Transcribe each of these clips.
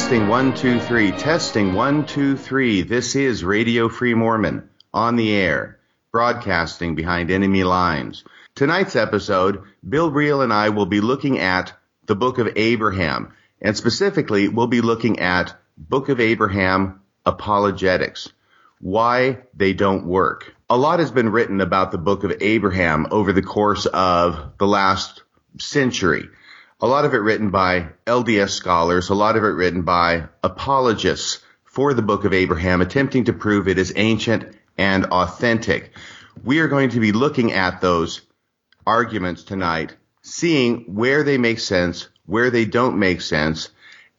Testing one, two, three. Testing one, two, three. This is Radio Free Mormon on the air, broadcasting behind enemy lines. Tonight's episode, Bill Reel and I will be looking at the Book of Abraham, and specifically, we'll be looking at Book of Abraham apologetics, why they don't work. A lot has been written about the Book of Abraham over the course of the last century a lot of it written by LDS scholars, a lot of it written by apologists for the book of Abraham, attempting to prove it is ancient and authentic. We are going to be looking at those arguments tonight, seeing where they make sense, where they don't make sense,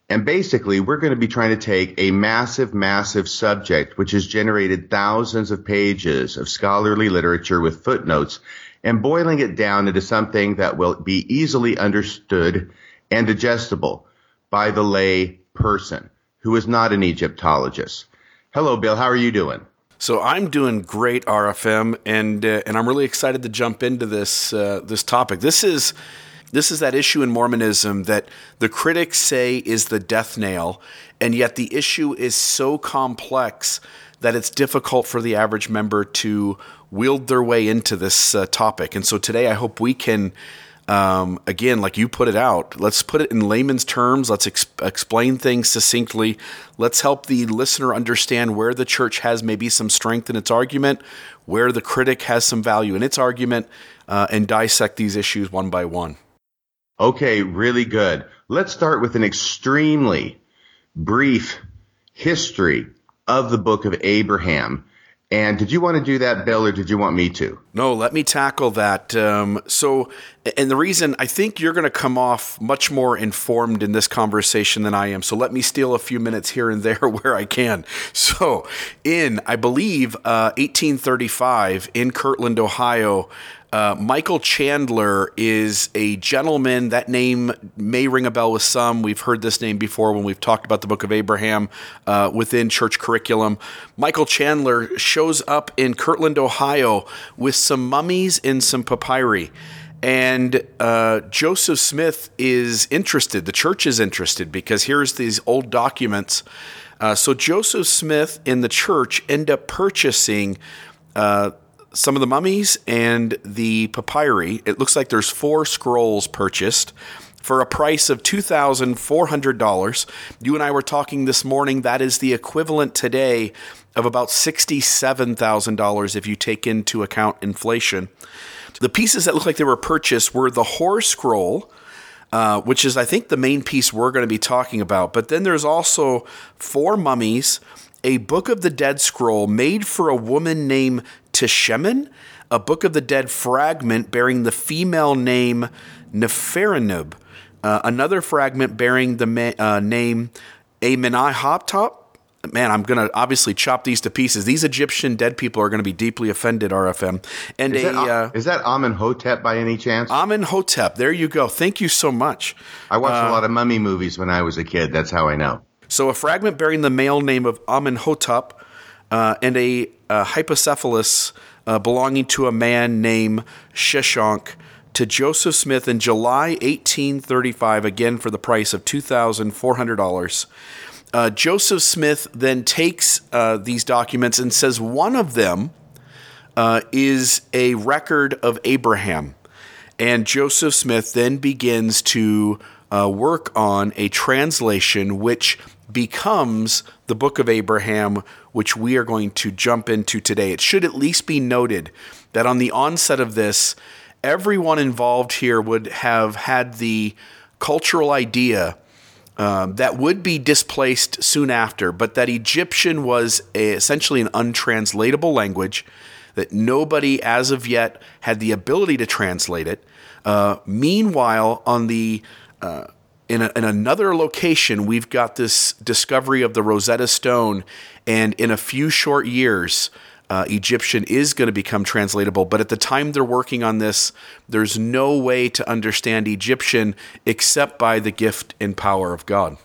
and basically we're going to be trying to take a massive, massive subject, which has generated thousands of pages of scholarly literature with footnotes and boiling it down into something that will be easily understood and digestible by the lay person who is not an Egyptologist. Hello, Bill. How are you doing? So I'm doing great, RFM, and uh, and I'm really excited to jump into this uh, this topic. This is this is that issue in Mormonism that the critics say is the death nail, and yet the issue is so complex that it's difficult for the average member to wield their way into this uh, topic. And so today, I hope we can. Um, again, like you put it out, let's put it in layman's terms. Let's ex- explain things succinctly. Let's help the listener understand where the church has maybe some strength in its argument, where the critic has some value in its argument, uh, and dissect these issues one by one. Okay, really good. Let's start with an extremely brief history of the book of Abraham. And did you want to do that, Bill, or did you want me to? No, let me tackle that. Um, so, and the reason I think you're going to come off much more informed in this conversation than I am. So, let me steal a few minutes here and there where I can. So, in, I believe, uh, 1835 in Kirtland, Ohio, uh, Michael Chandler is a gentleman. That name may ring a bell with some. We've heard this name before when we've talked about the Book of Abraham uh, within church curriculum. Michael Chandler shows up in Kirtland, Ohio, with some mummies and some papyri. And uh, Joseph Smith is interested. The church is interested because here's these old documents. Uh, so Joseph Smith and the church end up purchasing uh, some of the mummies and the papyri. It looks like there's four scrolls purchased for a price of $2,400. You and I were talking this morning, that is the equivalent today of about $67,000 if you take into account inflation. The pieces that look like they were purchased were the Horror Scroll. Uh, which is, I think, the main piece we're going to be talking about. But then there's also four mummies, a Book of the Dead scroll made for a woman named Teshemen, a Book of the Dead fragment bearing the female name Neferenub, uh, another fragment bearing the ma- uh, name Amenihotep. Man, I'm going to obviously chop these to pieces. These Egyptian dead people are going to be deeply offended, RFM. And is, a, that, uh, is that Amenhotep by any chance? Amenhotep. There you go. Thank you so much. I watched a uh, lot of mummy movies when I was a kid. That's how I know. So, a fragment bearing the male name of Amenhotep uh, and a, a hypocephalus uh, belonging to a man named Sheshonk to Joseph Smith in July 1835, again for the price of $2,400. Uh, Joseph Smith then takes uh, these documents and says one of them uh, is a record of Abraham. And Joseph Smith then begins to uh, work on a translation which becomes the book of Abraham, which we are going to jump into today. It should at least be noted that on the onset of this, everyone involved here would have had the cultural idea um, that would be displaced soon after, but that Egyptian was a, essentially an untranslatable language, that nobody as of yet had the ability to translate it. Uh, meanwhile, on the uh, in, a, in another location, we've got this discovery of the Rosetta Stone, and in a few short years, uh, Egyptian is going to become translatable. But at the time they're working on this, there's no way to understand Egyptian except by the gift and power of God.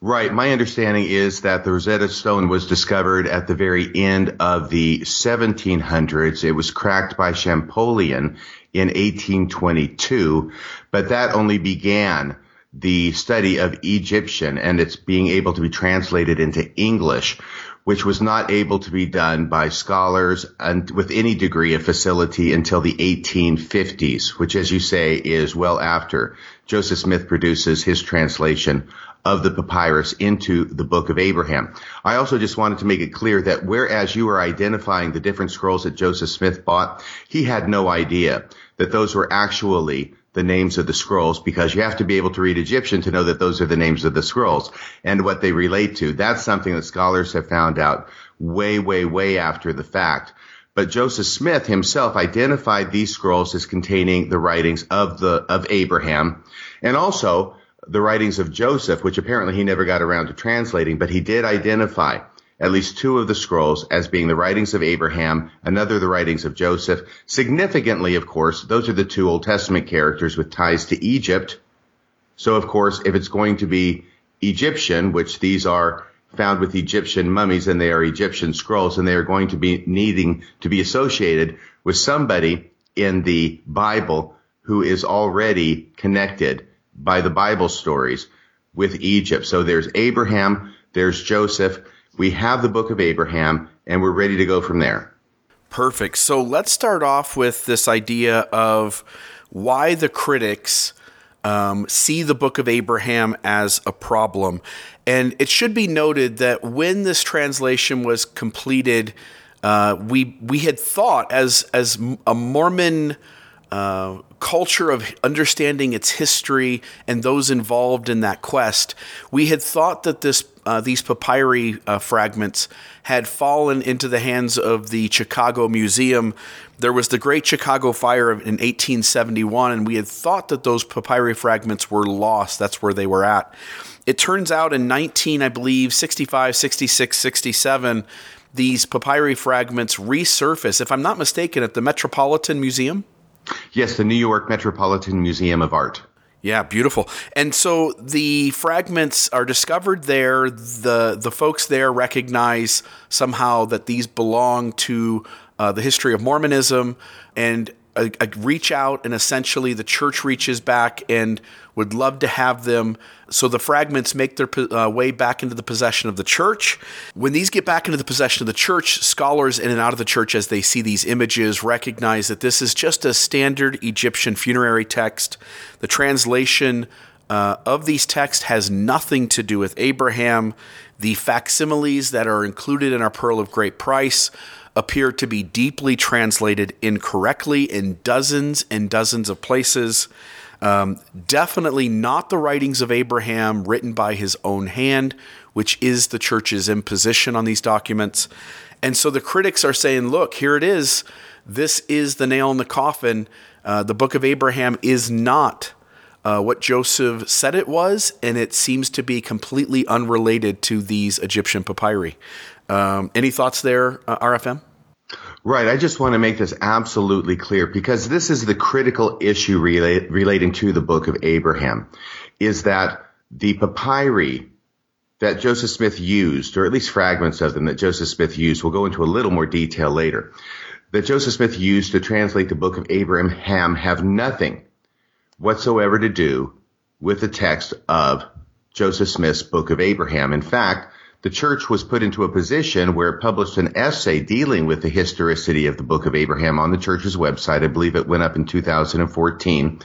Right. My understanding is that the Rosetta Stone was discovered at the very end of the 1700s. It was cracked by Champollion in 1822, but that only began the study of Egyptian and it's being able to be translated into English, which was not able to be done by scholars and with any degree of facility until the 1850s, which as you say is well after Joseph Smith produces his translation of the papyrus into the book of Abraham. I also just wanted to make it clear that whereas you were identifying the different scrolls that Joseph Smith bought, he had no idea that those were actually the names of the scrolls because you have to be able to read Egyptian to know that those are the names of the scrolls and what they relate to. That's something that scholars have found out way, way, way after the fact. But Joseph Smith himself identified these scrolls as containing the writings of the, of Abraham and also the writings of Joseph, which apparently he never got around to translating, but he did identify at least two of the scrolls as being the writings of Abraham, another the writings of Joseph. Significantly, of course, those are the two Old Testament characters with ties to Egypt. So, of course, if it's going to be Egyptian, which these are found with Egyptian mummies and they are Egyptian scrolls and they are going to be needing to be associated with somebody in the Bible who is already connected by the Bible stories with Egypt. So there's Abraham, there's Joseph, we have the book of Abraham, and we're ready to go from there. Perfect. So let's start off with this idea of why the critics um, see the book of Abraham as a problem. And it should be noted that when this translation was completed, uh, we we had thought as as a Mormon uh, culture of understanding its history and those involved in that quest, we had thought that this uh, these papyri uh, fragments had fallen into the hands of the Chicago Museum. There was the Great Chicago Fire in 1871, and we had thought that those papyri fragments were lost. That's where they were at. It turns out in 19, I believe, 65, 66, 67, these papyri fragments resurface, if I'm not mistaken, at the Metropolitan Museum. Yes, the New York Metropolitan Museum of Art. Yeah, beautiful. And so the fragments are discovered there. The the folks there recognize somehow that these belong to uh, the history of Mormonism, and uh, uh, reach out, and essentially the church reaches back and would love to have them. So the fragments make their uh, way back into the possession of the church. When these get back into the possession of the church, scholars in and out of the church, as they see these images, recognize that this is just a standard Egyptian funerary text. The translation uh, of these texts has nothing to do with Abraham. The facsimiles that are included in our Pearl of Great Price appear to be deeply translated incorrectly in dozens and dozens of places. Um, definitely not the writings of Abraham written by his own hand, which is the church's imposition on these documents. And so the critics are saying, look, here it is. This is the nail in the coffin. Uh, the book of Abraham is not uh, what Joseph said it was, and it seems to be completely unrelated to these Egyptian papyri. Um, any thoughts there, uh, RFM? Right. I just want to make this absolutely clear because this is the critical issue relating to the book of Abraham is that the papyri that Joseph Smith used, or at least fragments of them that Joseph Smith used, we'll go into a little more detail later, that Joseph Smith used to translate the book of Abraham have nothing whatsoever to do with the text of Joseph Smith's book of Abraham. In fact, the church was put into a position where it published an essay dealing with the historicity of the book of Abraham on the church's website. I believe it went up in 2014.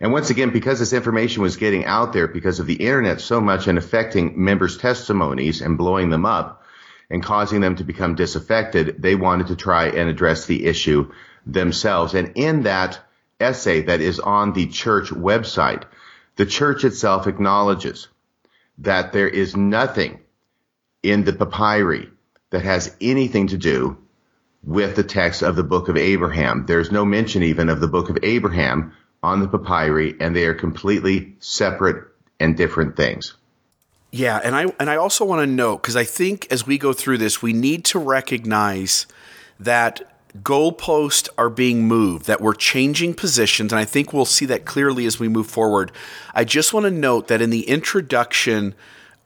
And once again, because this information was getting out there because of the internet so much and affecting members' testimonies and blowing them up and causing them to become disaffected, they wanted to try and address the issue themselves. And in that essay that is on the church website, the church itself acknowledges that there is nothing in the papyri that has anything to do with the text of the book of Abraham. There's no mention even of the book of Abraham on the papyri, and they are completely separate and different things. Yeah, and I and I also want to note because I think as we go through this, we need to recognize that goalposts are being moved, that we're changing positions, and I think we'll see that clearly as we move forward. I just want to note that in the introduction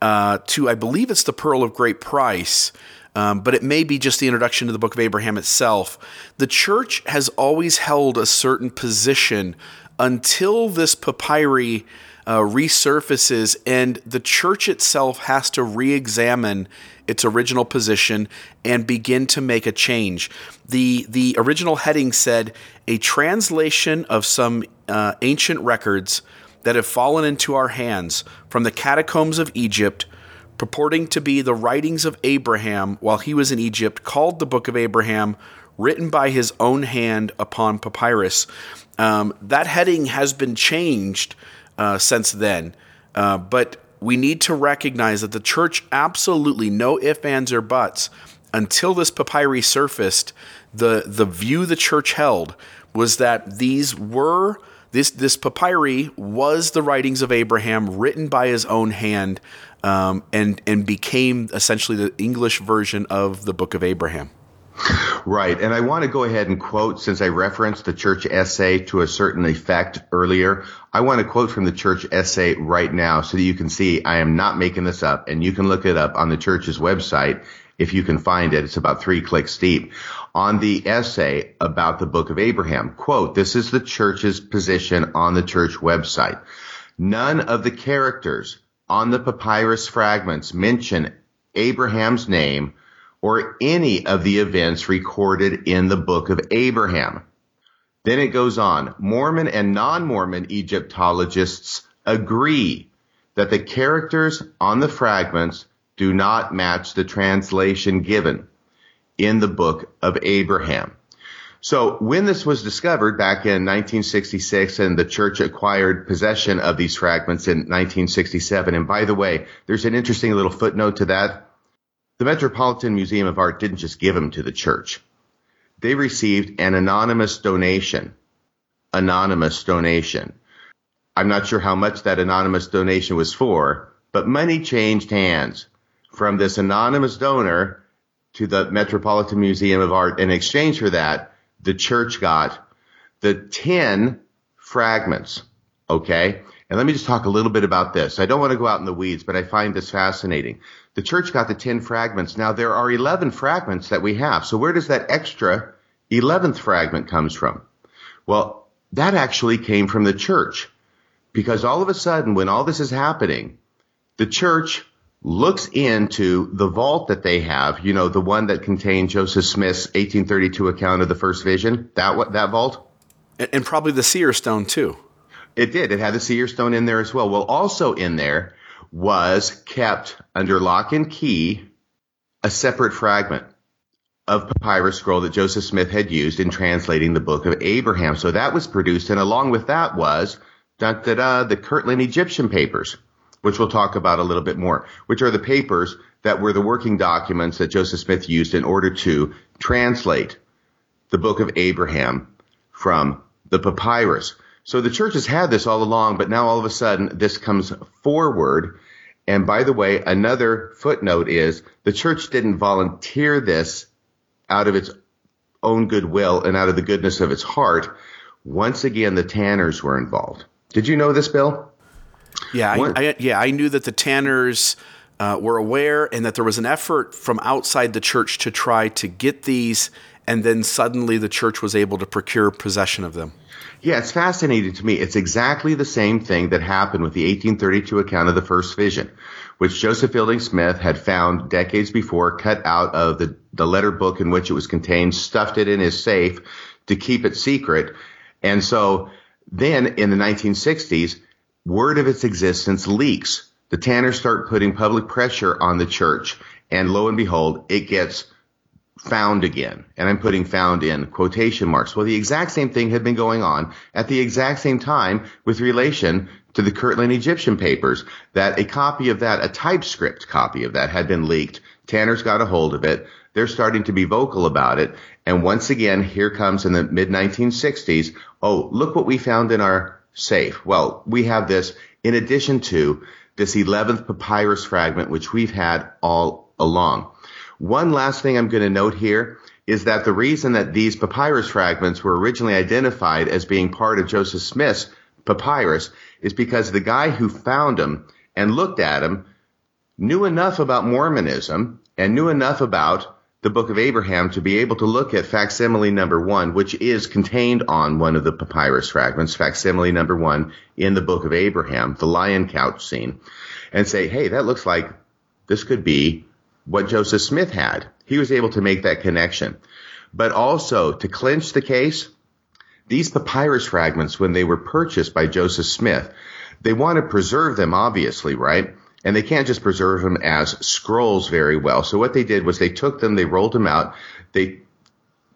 uh, to, I believe it's the Pearl of Great Price. Um, but it may be just the introduction to the book of Abraham itself. The church has always held a certain position until this papyri uh, resurfaces, and the church itself has to re examine its original position and begin to make a change. The, the original heading said a translation of some uh, ancient records that have fallen into our hands from the catacombs of Egypt, purporting to be the writings of Abraham while he was in Egypt, called the Book of Abraham, written by his own hand upon papyrus. Um, that heading has been changed uh, since then, uh, but we need to recognize that the church absolutely no ifs, ands, or buts until this papyri surfaced. The the view the church held was that these were this this papyri was the writings of Abraham written by his own hand, um, and and became essentially the English version of the Book of Abraham. Right. And I want to go ahead and quote, since I referenced the church essay to a certain effect earlier, I want to quote from the church essay right now so that you can see I am not making this up and you can look it up on the church's website if you can find it. It's about three clicks deep on the essay about the book of Abraham. Quote, this is the church's position on the church website. None of the characters on the papyrus fragments mention Abraham's name or any of the events recorded in the book of Abraham. Then it goes on. Mormon and non-Mormon Egyptologists agree that the characters on the fragments do not match the translation given in the book of Abraham. So when this was discovered back in 1966 and the church acquired possession of these fragments in 1967, and by the way, there's an interesting little footnote to that. The Metropolitan Museum of Art didn't just give them to the church. They received an anonymous donation. Anonymous donation. I'm not sure how much that anonymous donation was for, but money changed hands from this anonymous donor to the Metropolitan Museum of Art. In exchange for that, the church got the 10 fragments. Okay. And let me just talk a little bit about this. I don't want to go out in the weeds, but I find this fascinating. The church got the 10 fragments. Now there are 11 fragments that we have. So where does that extra 11th fragment comes from? Well, that actually came from the church because all of a sudden when all this is happening, the church looks into the vault that they have, you know, the one that contained Joseph Smith's 1832 account of the first vision, that that vault, and probably the seer stone too. It did. It had the seer stone in there as well. Well, also in there was kept under lock and key a separate fragment of papyrus scroll that Joseph Smith had used in translating the book of Abraham. So that was produced, and along with that was da, da, da, the Kirtland Egyptian papers which we'll talk about a little bit more, which are the papers that were the working documents that Joseph Smith used in order to translate the book of Abraham from the papyrus. So the church has had this all along, but now all of a sudden this comes forward. And by the way, another footnote is the church didn't volunteer this out of its own goodwill and out of the goodness of its heart. Once again, the Tanners were involved. Did you know this, Bill? Yeah, I, I, yeah, I knew that the Tanners uh, were aware and that there was an effort from outside the church to try to get these, and then suddenly the church was able to procure possession of them. Yeah, it's fascinating to me. It's exactly the same thing that happened with the 1832 account of the first vision, which Joseph Fielding Smith had found decades before, cut out of the, the letter book in which it was contained, stuffed it in his safe to keep it secret. And so then in the 1960s, word of its existence leaks. The Tanners start putting public pressure on the church, and lo and behold, it gets found again. And I'm putting found in quotation marks. Well, the exact same thing had been going on at the exact same time with relation to the Kirtland Egyptian papers, that a copy of that, a typescript copy of that had been leaked. Tanner's got a hold of it. They're starting to be vocal about it. And once again, here comes in the mid 1960s. Oh, look what we found in our safe? Well, we have this in addition to this 11th papyrus fragment, which we've had all along. One last thing I'm going to note here is that the reason that these papyrus fragments were originally identified as being part of Joseph Smith's papyrus is because the guy who found them and looked at them knew enough about Mormonism and knew enough about the book of Abraham to be able to look at facsimile number one, which is contained on one of the papyrus fragments, facsimile number one in the book of Abraham, the lion couch scene, and say, hey, that looks like this could be what Joseph Smith had. He was able to make that connection. But also to clinch the case, these papyrus fragments, when they were purchased by Joseph Smith, they want to preserve them, obviously, right? And they can't just preserve them as scrolls very well. So what they did was they took them, they rolled them out, they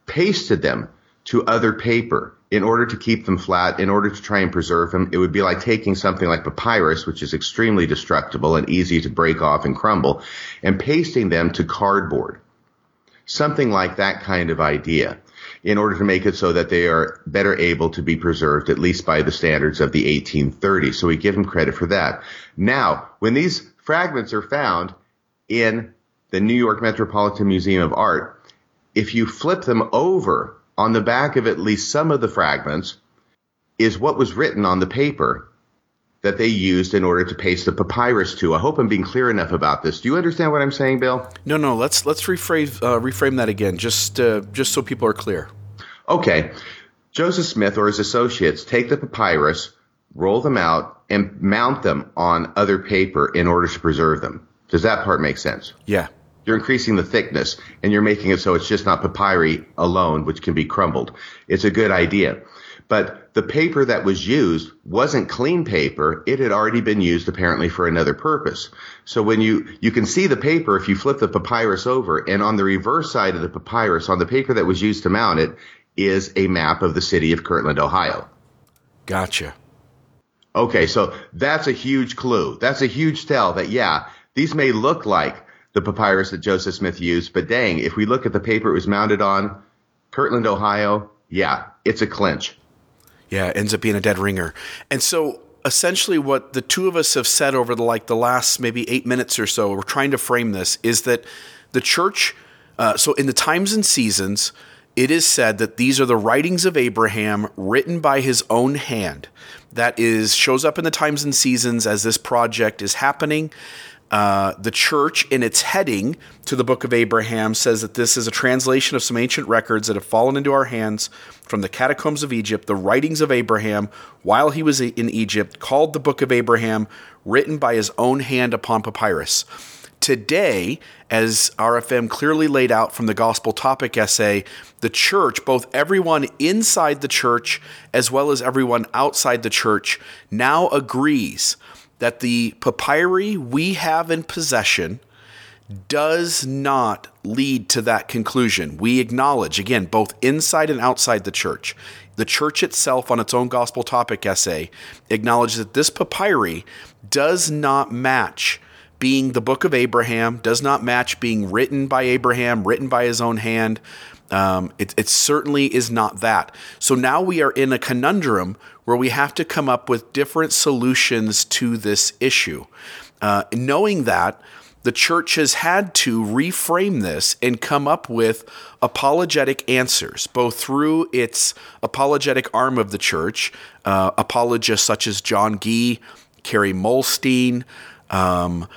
pasted them to other paper in order to keep them flat, in order to try and preserve them. It would be like taking something like papyrus, which is extremely destructible and easy to break off and crumble, and pasting them to cardboard. Something like that kind of idea in order to make it so that they are better able to be preserved, at least by the standards of the 1830s. So we give them credit for that. Now, when these fragments are found in the New York Metropolitan Museum of Art, if you flip them over on the back of at least some of the fragments is what was written on the paper that they used in order to paste the papyrus to. I hope I'm being clear enough about this. Do you understand what I'm saying, Bill? No, no. Let's let's reframe uh, reframe that again, just uh, just so people are clear. Okay. Joseph Smith or his associates take the papyrus, roll them out, and mount them on other paper in order to preserve them. Does that part make sense? Yeah. You're increasing the thickness and you're making it so it's just not papyri alone, which can be crumbled. It's a good idea. But the paper that was used wasn't clean paper. It had already been used apparently for another purpose. So when you, you can see the paper if you flip the papyrus over and on the reverse side of the papyrus, on the paper that was used to mount it, is a map of the city of Kirtland, Ohio. Gotcha. Okay, so that's a huge clue. That's a huge tell that, yeah, these may look like the papyrus that Joseph Smith used, but dang, if we look at the paper it was mounted on, Kirtland, Ohio, yeah, it's a clinch. Yeah, ends up being a dead ringer. And so essentially what the two of us have said over the like the last maybe eight minutes or so, we're trying to frame this, is that the church, uh, so in the times and seasons, it is said that these are the writings of Abraham written by his own hand. That is shows up in the times and seasons as this project is happening. Uh, the church, in its heading to the book of Abraham, says that this is a translation of some ancient records that have fallen into our hands from the catacombs of Egypt, the writings of Abraham while he was in Egypt, called the book of Abraham, written by his own hand upon papyrus. Today, as RFM clearly laid out from the gospel topic essay, the church, both everyone inside the church as well as everyone outside the church, now agrees that the papyri we have in possession does not lead to that conclusion. We acknowledge, again, both inside and outside the church. The church itself, on its own gospel topic essay, acknowledges that this papyri does not match being the book of Abraham, does not match being written by Abraham, written by his own hand. Um, it, it certainly is not that. So now we are in a conundrum where we have to come up with different solutions to this issue. Uh, knowing that, the church has had to reframe this and come up with apologetic answers, both through its apologetic arm of the church, uh, apologists such as John Gee, Kerry Muhlestein, um,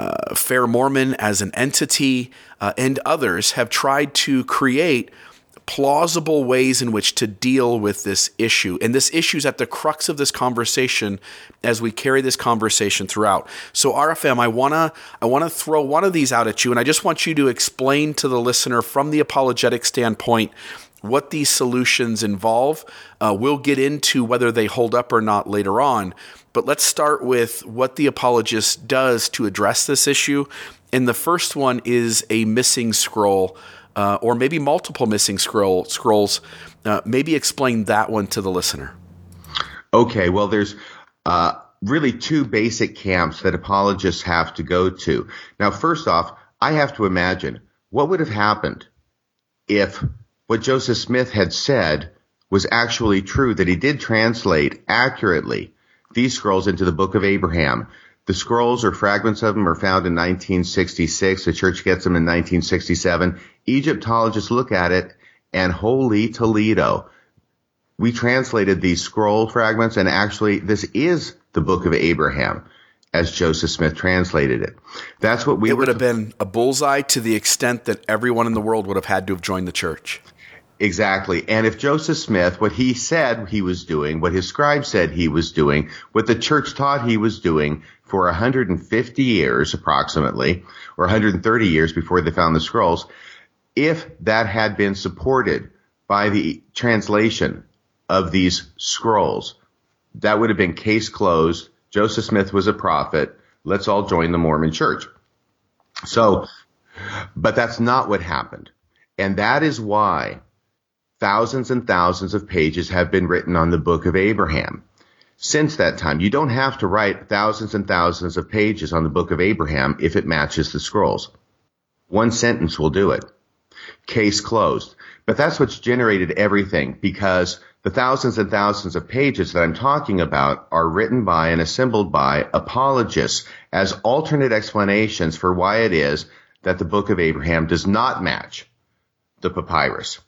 uh, Fair Mormon as an entity, uh, and others have tried to create plausible ways in which to deal with this issue. And this issue is at the crux of this conversation as we carry this conversation throughout. So RFM, I wanna I wanna throw one of these out at you, and I just want you to explain to the listener from the apologetic standpoint what these solutions involve. Uh, we'll get into whether they hold up or not later on. But let's start with what the apologist does to address this issue. And the first one is a missing scroll, uh, or maybe multiple missing scroll scrolls. Uh, maybe explain that one to the listener. Okay, well, there's uh, really two basic camps that apologists have to go to. Now, first off, I have to imagine what would have happened if what Joseph Smith had said was actually true, that he did translate accurately these scrolls into the book of Abraham. The scrolls or fragments of them are found in 1966. The church gets them in 1967. Egyptologists look at it and holy Toledo. We translated these scroll fragments and actually this is the book of Abraham. as Joseph Smith translated it. That's what we it would have been a bullseye to the extent that everyone in the world would have had to have joined the church. Exactly. And if Joseph Smith, what he said he was doing, what his scribe said he was doing, what the church taught he was doing for 150 years approximately, or 130 years before they found the scrolls, if that had been supported by the translation of these scrolls, that would have been case closed. Joseph Smith was a prophet. Let's all join the Mormon church. So, but that's not what happened. And that is why thousands and thousands of pages have been written on the book of Abraham. Since that time, you don't have to write thousands and thousands of pages on the book of Abraham if it matches the scrolls. One sentence will do it. Case closed. But that's what's generated everything because the thousands and thousands of pages that I'm talking about are written by and assembled by apologists as alternate explanations for why it is that the book of Abraham does not match the papyrus.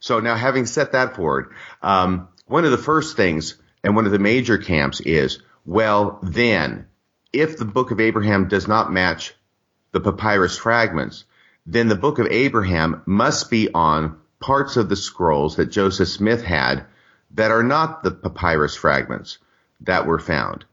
So now having set that forward, um, one of the first things and one of the major camps is, well, then, if the book of Abraham does not match the papyrus fragments, then the book of Abraham must be on parts of the scrolls that Joseph Smith had that are not the papyrus fragments that were found.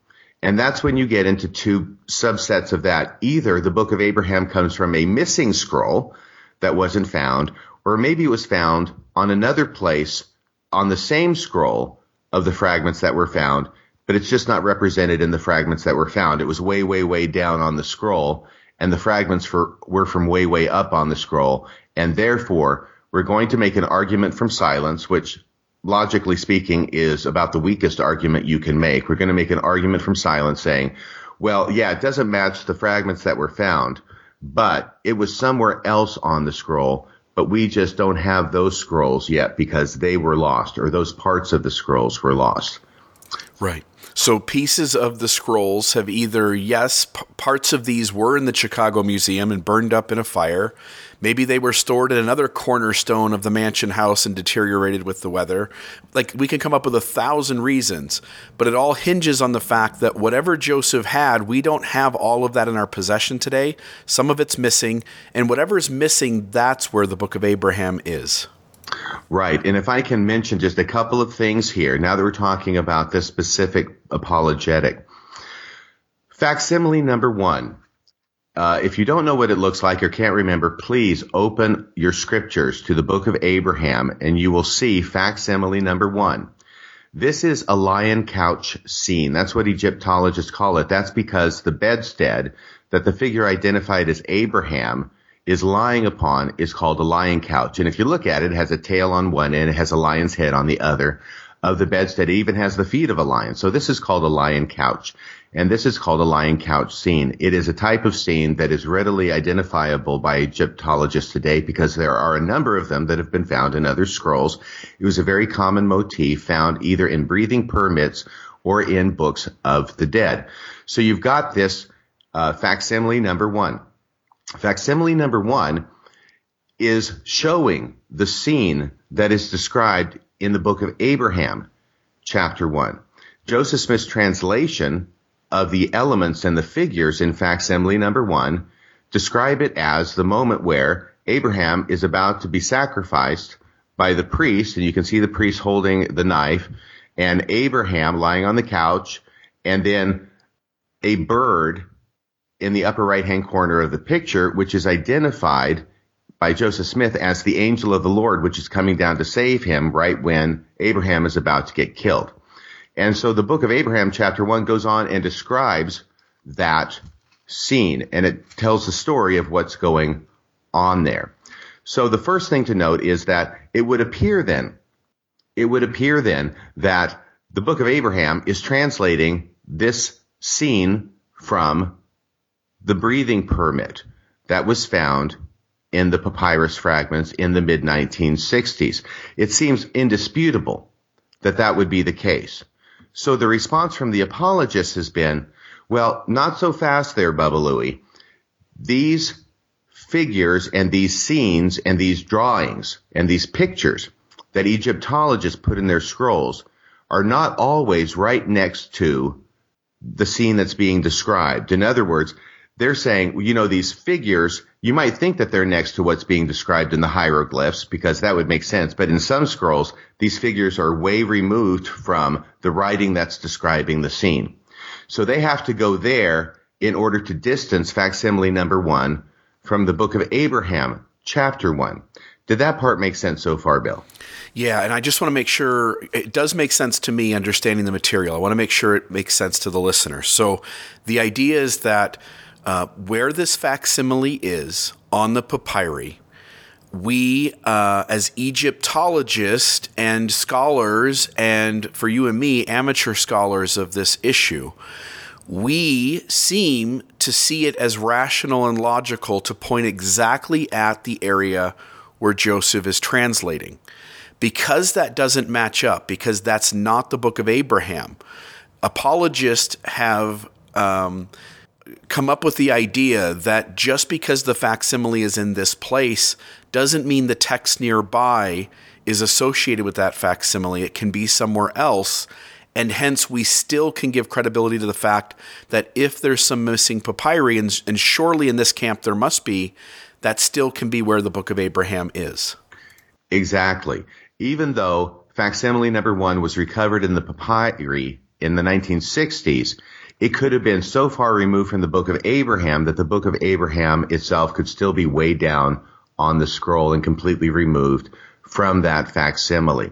And that's when you get into two subsets of that. Either the book of Abraham comes from a missing scroll that wasn't found, or maybe it was found on another place on the same scroll of the fragments that were found, but it's just not represented in the fragments that were found. It was way, way, way down on the scroll, and the fragments for, were from way, way up on the scroll, and therefore we're going to make an argument from silence, which logically speaking is about the weakest argument you can make. We're going to make an argument from silence saying, well, yeah, it doesn't match the fragments that were found, but it was somewhere else on the scroll, but we just don't have those scrolls yet because they were lost or those parts of the scrolls were lost. Right. So pieces of the scrolls have either, yes, p- parts of these were in the Chicago Museum and burned up in a fire. Maybe they were stored in another cornerstone of the mansion house and deteriorated with the weather. Like, we can come up with a thousand reasons, but it all hinges on the fact that whatever Joseph had, we don't have all of that in our possession today. Some of it's missing, and whatever is missing, that's where the book of Abraham is. Right. And if I can mention just a couple of things here, now that we're talking about this specific apologetic. Facsimile number one. Uh, if you don't know what it looks like or can't remember, please open your scriptures to the book of Abraham and you will see facsimile number one. This is a lion couch scene. That's what Egyptologists call it. That's because the bedstead that the figure identified as Abraham is lying upon is called a lion couch. And if you look at it, it has a tail on one end, it has a lion's head on the other of the bedstead. It even has the feet of a lion. So this is called a lion couch. And this is called a lion couch scene. It is a type of scene that is readily identifiable by Egyptologists today because there are a number of them that have been found in other scrolls. It was a very common motif found either in breathing permits or in books of the dead. So you've got this uh, facsimile number one. Facsimile number one is showing the scene that is described in the book of Abraham, chapter one. Joseph Smith's translation of the elements and the figures in facsimile number one describe it as the moment where Abraham is about to be sacrificed by the priest, and you can see the priest holding the knife, and Abraham lying on the couch, and then a bird in the upper right hand corner of the picture, which is identified by Joseph Smith as the angel of the Lord, which is coming down to save him right when Abraham is about to get killed. And so the book of Abraham, chapter one, goes on and describes that scene and it tells the story of what's going on there. So the first thing to note is that it would appear then, it would appear then that the book of Abraham is translating this scene from the breathing permit that was found in the papyrus fragments in the mid 1960s. It seems indisputable that that would be the case. So the response from the apologists has been, well, not so fast there, Bubba Louie. These figures and these scenes and these drawings and these pictures that Egyptologists put in their scrolls are not always right next to the scene that's being described. In other words, they're saying, you know, these figures, you might think that they're next to what's being described in the hieroglyphs because that would make sense. But in some scrolls, these figures are way removed from the writing that's describing the scene. So they have to go there in order to distance facsimile number one from the book of Abraham, chapter one. Did that part make sense so far, Bill? Yeah, and I just want to make sure it does make sense to me understanding the material. I want to make sure it makes sense to the listener. So the idea is that uh, where this facsimile is on the papyri, we, uh, as Egyptologists and scholars, and for you and me, amateur scholars of this issue, we seem to see it as rational and logical to point exactly at the area where Joseph is translating. Because that doesn't match up, because that's not the book of Abraham, apologists have um, come up with the idea that just because the facsimile is in this place doesn't mean the text nearby is associated with that facsimile. It can be somewhere else. And hence, we still can give credibility to the fact that if there's some missing papyri, and, and surely in this camp there must be, that still can be where the book of Abraham is. Exactly. Even though facsimile number one was recovered in the papyri in the 1960s, it could have been so far removed from the book of Abraham that the book of Abraham itself could still be way down on the scroll and completely removed from that facsimile.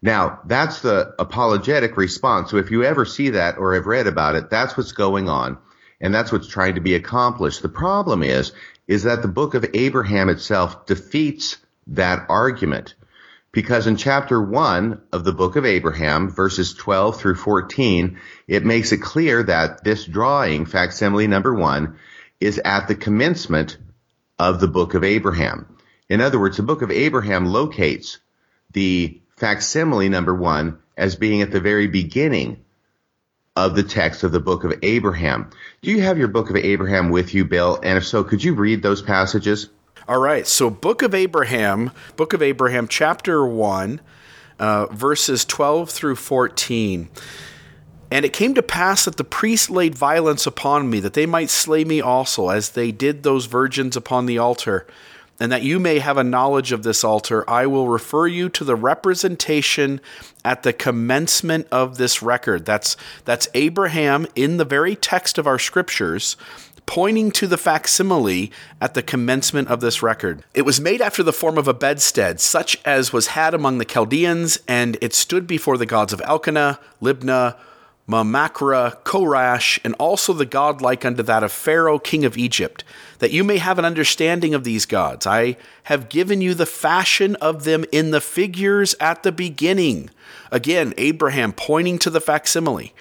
Now, that's the apologetic response. So if you ever see that or have read about it, that's what's going on. And that's what's trying to be accomplished. The problem is, is that the book of Abraham itself defeats that argument. Because in chapter 1 of the book of Abraham, verses 12 through 14, it makes it clear that this drawing, facsimile number 1, is at the commencement of the book of Abraham. In other words, the book of Abraham locates the facsimile number 1 as being at the very beginning of the text of the book of Abraham. Do you have your book of Abraham with you, Bill? And if so, could you read those passages? All right. So, Book of Abraham, Book of Abraham, chapter 1, uh, verses 12 through 14. And it came to pass that the priests laid violence upon me, that they might slay me also, as they did those virgins upon the altar. And that you may have a knowledge of this altar, I will refer you to the representation at the commencement of this record. That's, that's Abraham in the very text of our scriptures pointing to the facsimile at the commencement of this record. It was made after the form of a bedstead, such as was had among the Chaldeans, and it stood before the gods of Elkenah, Libnah, Mahmackrah, Korash, and also the god like unto that of Pharaoh, king of Egypt, that you may have an understanding of these gods. I have given you the fashion of them in the figures at the beginning. Again, Abraham pointing to the facsimile.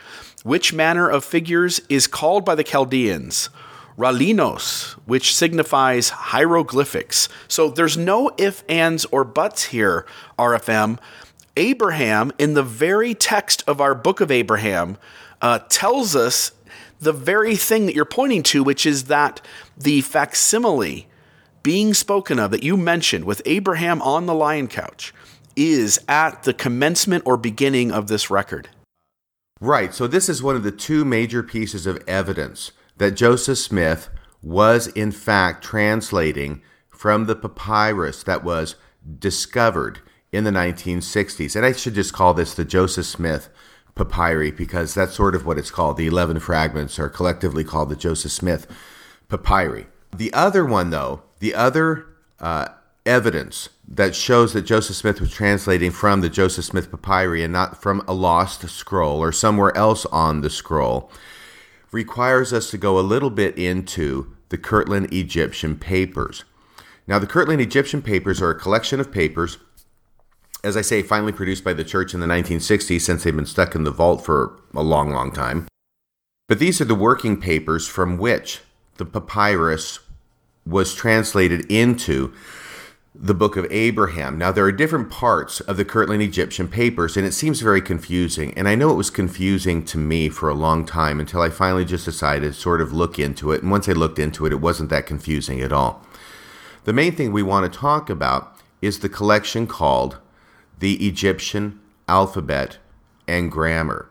Which manner of figures is called by the Chaldeans? Rahleenos, which signifies hieroglyphics. So there's no if, ands, or buts here, RFM. Abraham, in the very text of our book of Abraham, uh, tells us the very thing that you're pointing to, which is that the facsimile being spoken of that you mentioned with Abraham on the lion couch is at the commencement or beginning of this record. Right. So, this is one of the two major pieces of evidence that Joseph Smith was in fact translating from the papyrus that was discovered in the 1960s. And I should just call this the Joseph Smith papyri because that's sort of what it's called. The 11 fragments are collectively called the Joseph Smith papyri. The other one, though, the other uh, evidence that shows that Joseph Smith was translating from the Joseph Smith papyri and not from a lost scroll or somewhere else on the scroll requires us to go a little bit into the Kirtland Egyptian papers. Now, the Kirtland Egyptian papers are a collection of papers, as I say, finally produced by the church in the 1960s since they've been stuck in the vault for a long, long time. But these are the working papers from which the papyrus was translated into the book of Abraham. Now, there are different parts of the Kirtland Egyptian papers, and it seems very confusing. And I know it was confusing to me for a long time until I finally just decided to sort of look into it. And once I looked into it, it wasn't that confusing at all. The main thing we want to talk about is the collection called the Egyptian Alphabet and Grammar.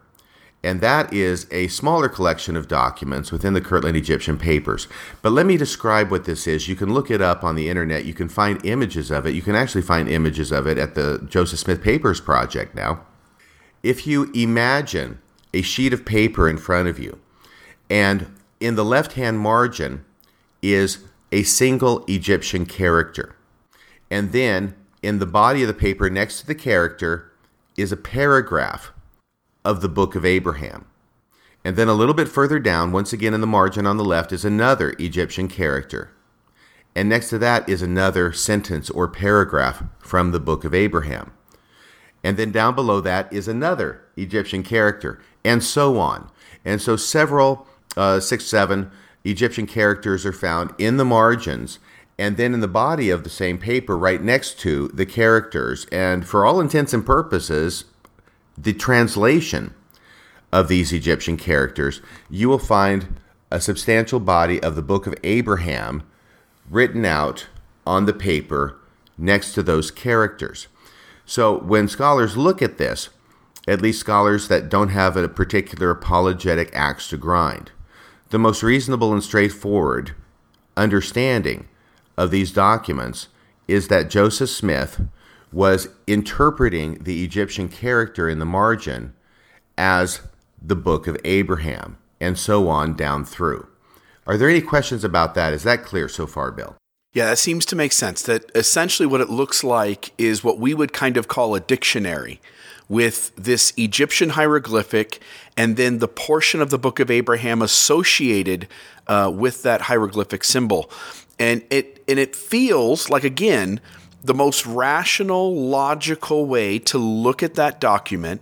And that is a smaller collection of documents within the Kirtland Egyptian papers. But let me describe what this is. You can look it up on the internet. You can find images of it. You can actually find images of it at the Joseph Smith Papers Project now. If you imagine a sheet of paper in front of you, and in the left hand margin is a single Egyptian character, and then in the body of the paper next to the character is a paragraph of the book of Abraham. And then a little bit further down, once again in the margin on the left, is another Egyptian character. And next to that is another sentence or paragraph from the book of Abraham. And then down below that is another Egyptian character, and so on. And so several, uh, six, seven Egyptian characters are found in the margins and then in the body of the same paper right next to the characters. And for all intents and purposes, the translation of these Egyptian characters, you will find a substantial body of the book of Abraham written out on the paper next to those characters. So when scholars look at this, at least scholars that don't have a particular apologetic axe to grind, the most reasonable and straightforward understanding of these documents is that Joseph Smith was interpreting the Egyptian character in the margin as the book of Abraham, and so on down through. Are there any questions about that? Is that clear so far, Bill? Yeah, that seems to make sense. That essentially what it looks like is what we would kind of call a dictionary with this Egyptian hieroglyphic and then the portion of the book of Abraham associated uh, with that hieroglyphic symbol. And it and it feels like again the most rational, logical way to look at that document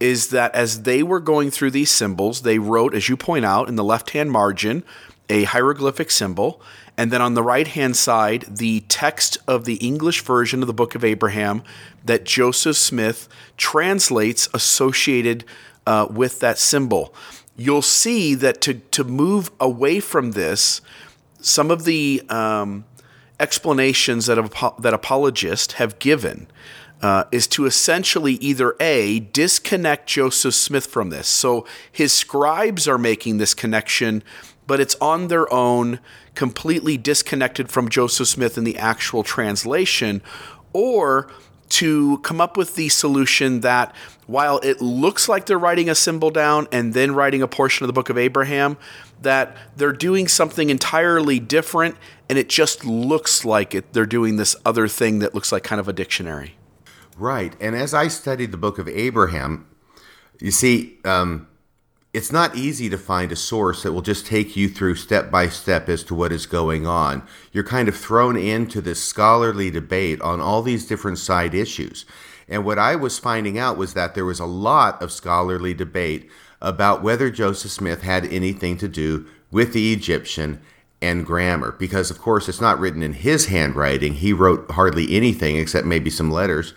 is that as they were going through these symbols, they wrote, as you point out, in the left hand margin, a hieroglyphic symbol. And then on the right hand side, the text of the English version of the Book of Abraham that Joseph Smith translates associated uh, with that symbol. You'll see that to, to move away from this, some of the um, explanations that, that apologists have given uh, is to essentially either A, disconnect Joseph Smith from this. So his scribes are making this connection, but it's on their own, completely disconnected from Joseph Smith in the actual translation, or to come up with the solution that while it looks like they're writing a symbol down and then writing a portion of the book of Abraham, that they're doing something entirely different and it just looks like it they're doing this other thing that looks like kind of a dictionary. Right. And as I studied the book of Abraham, you see, um, it's not easy to find a source that will just take you through step by step as to what is going on. You're kind of thrown into this scholarly debate on all these different side issues. And what I was finding out was that there was a lot of scholarly debate about whether Joseph Smith had anything to do with the Egyptian and grammar because of course it's not written in his handwriting he wrote hardly anything except maybe some letters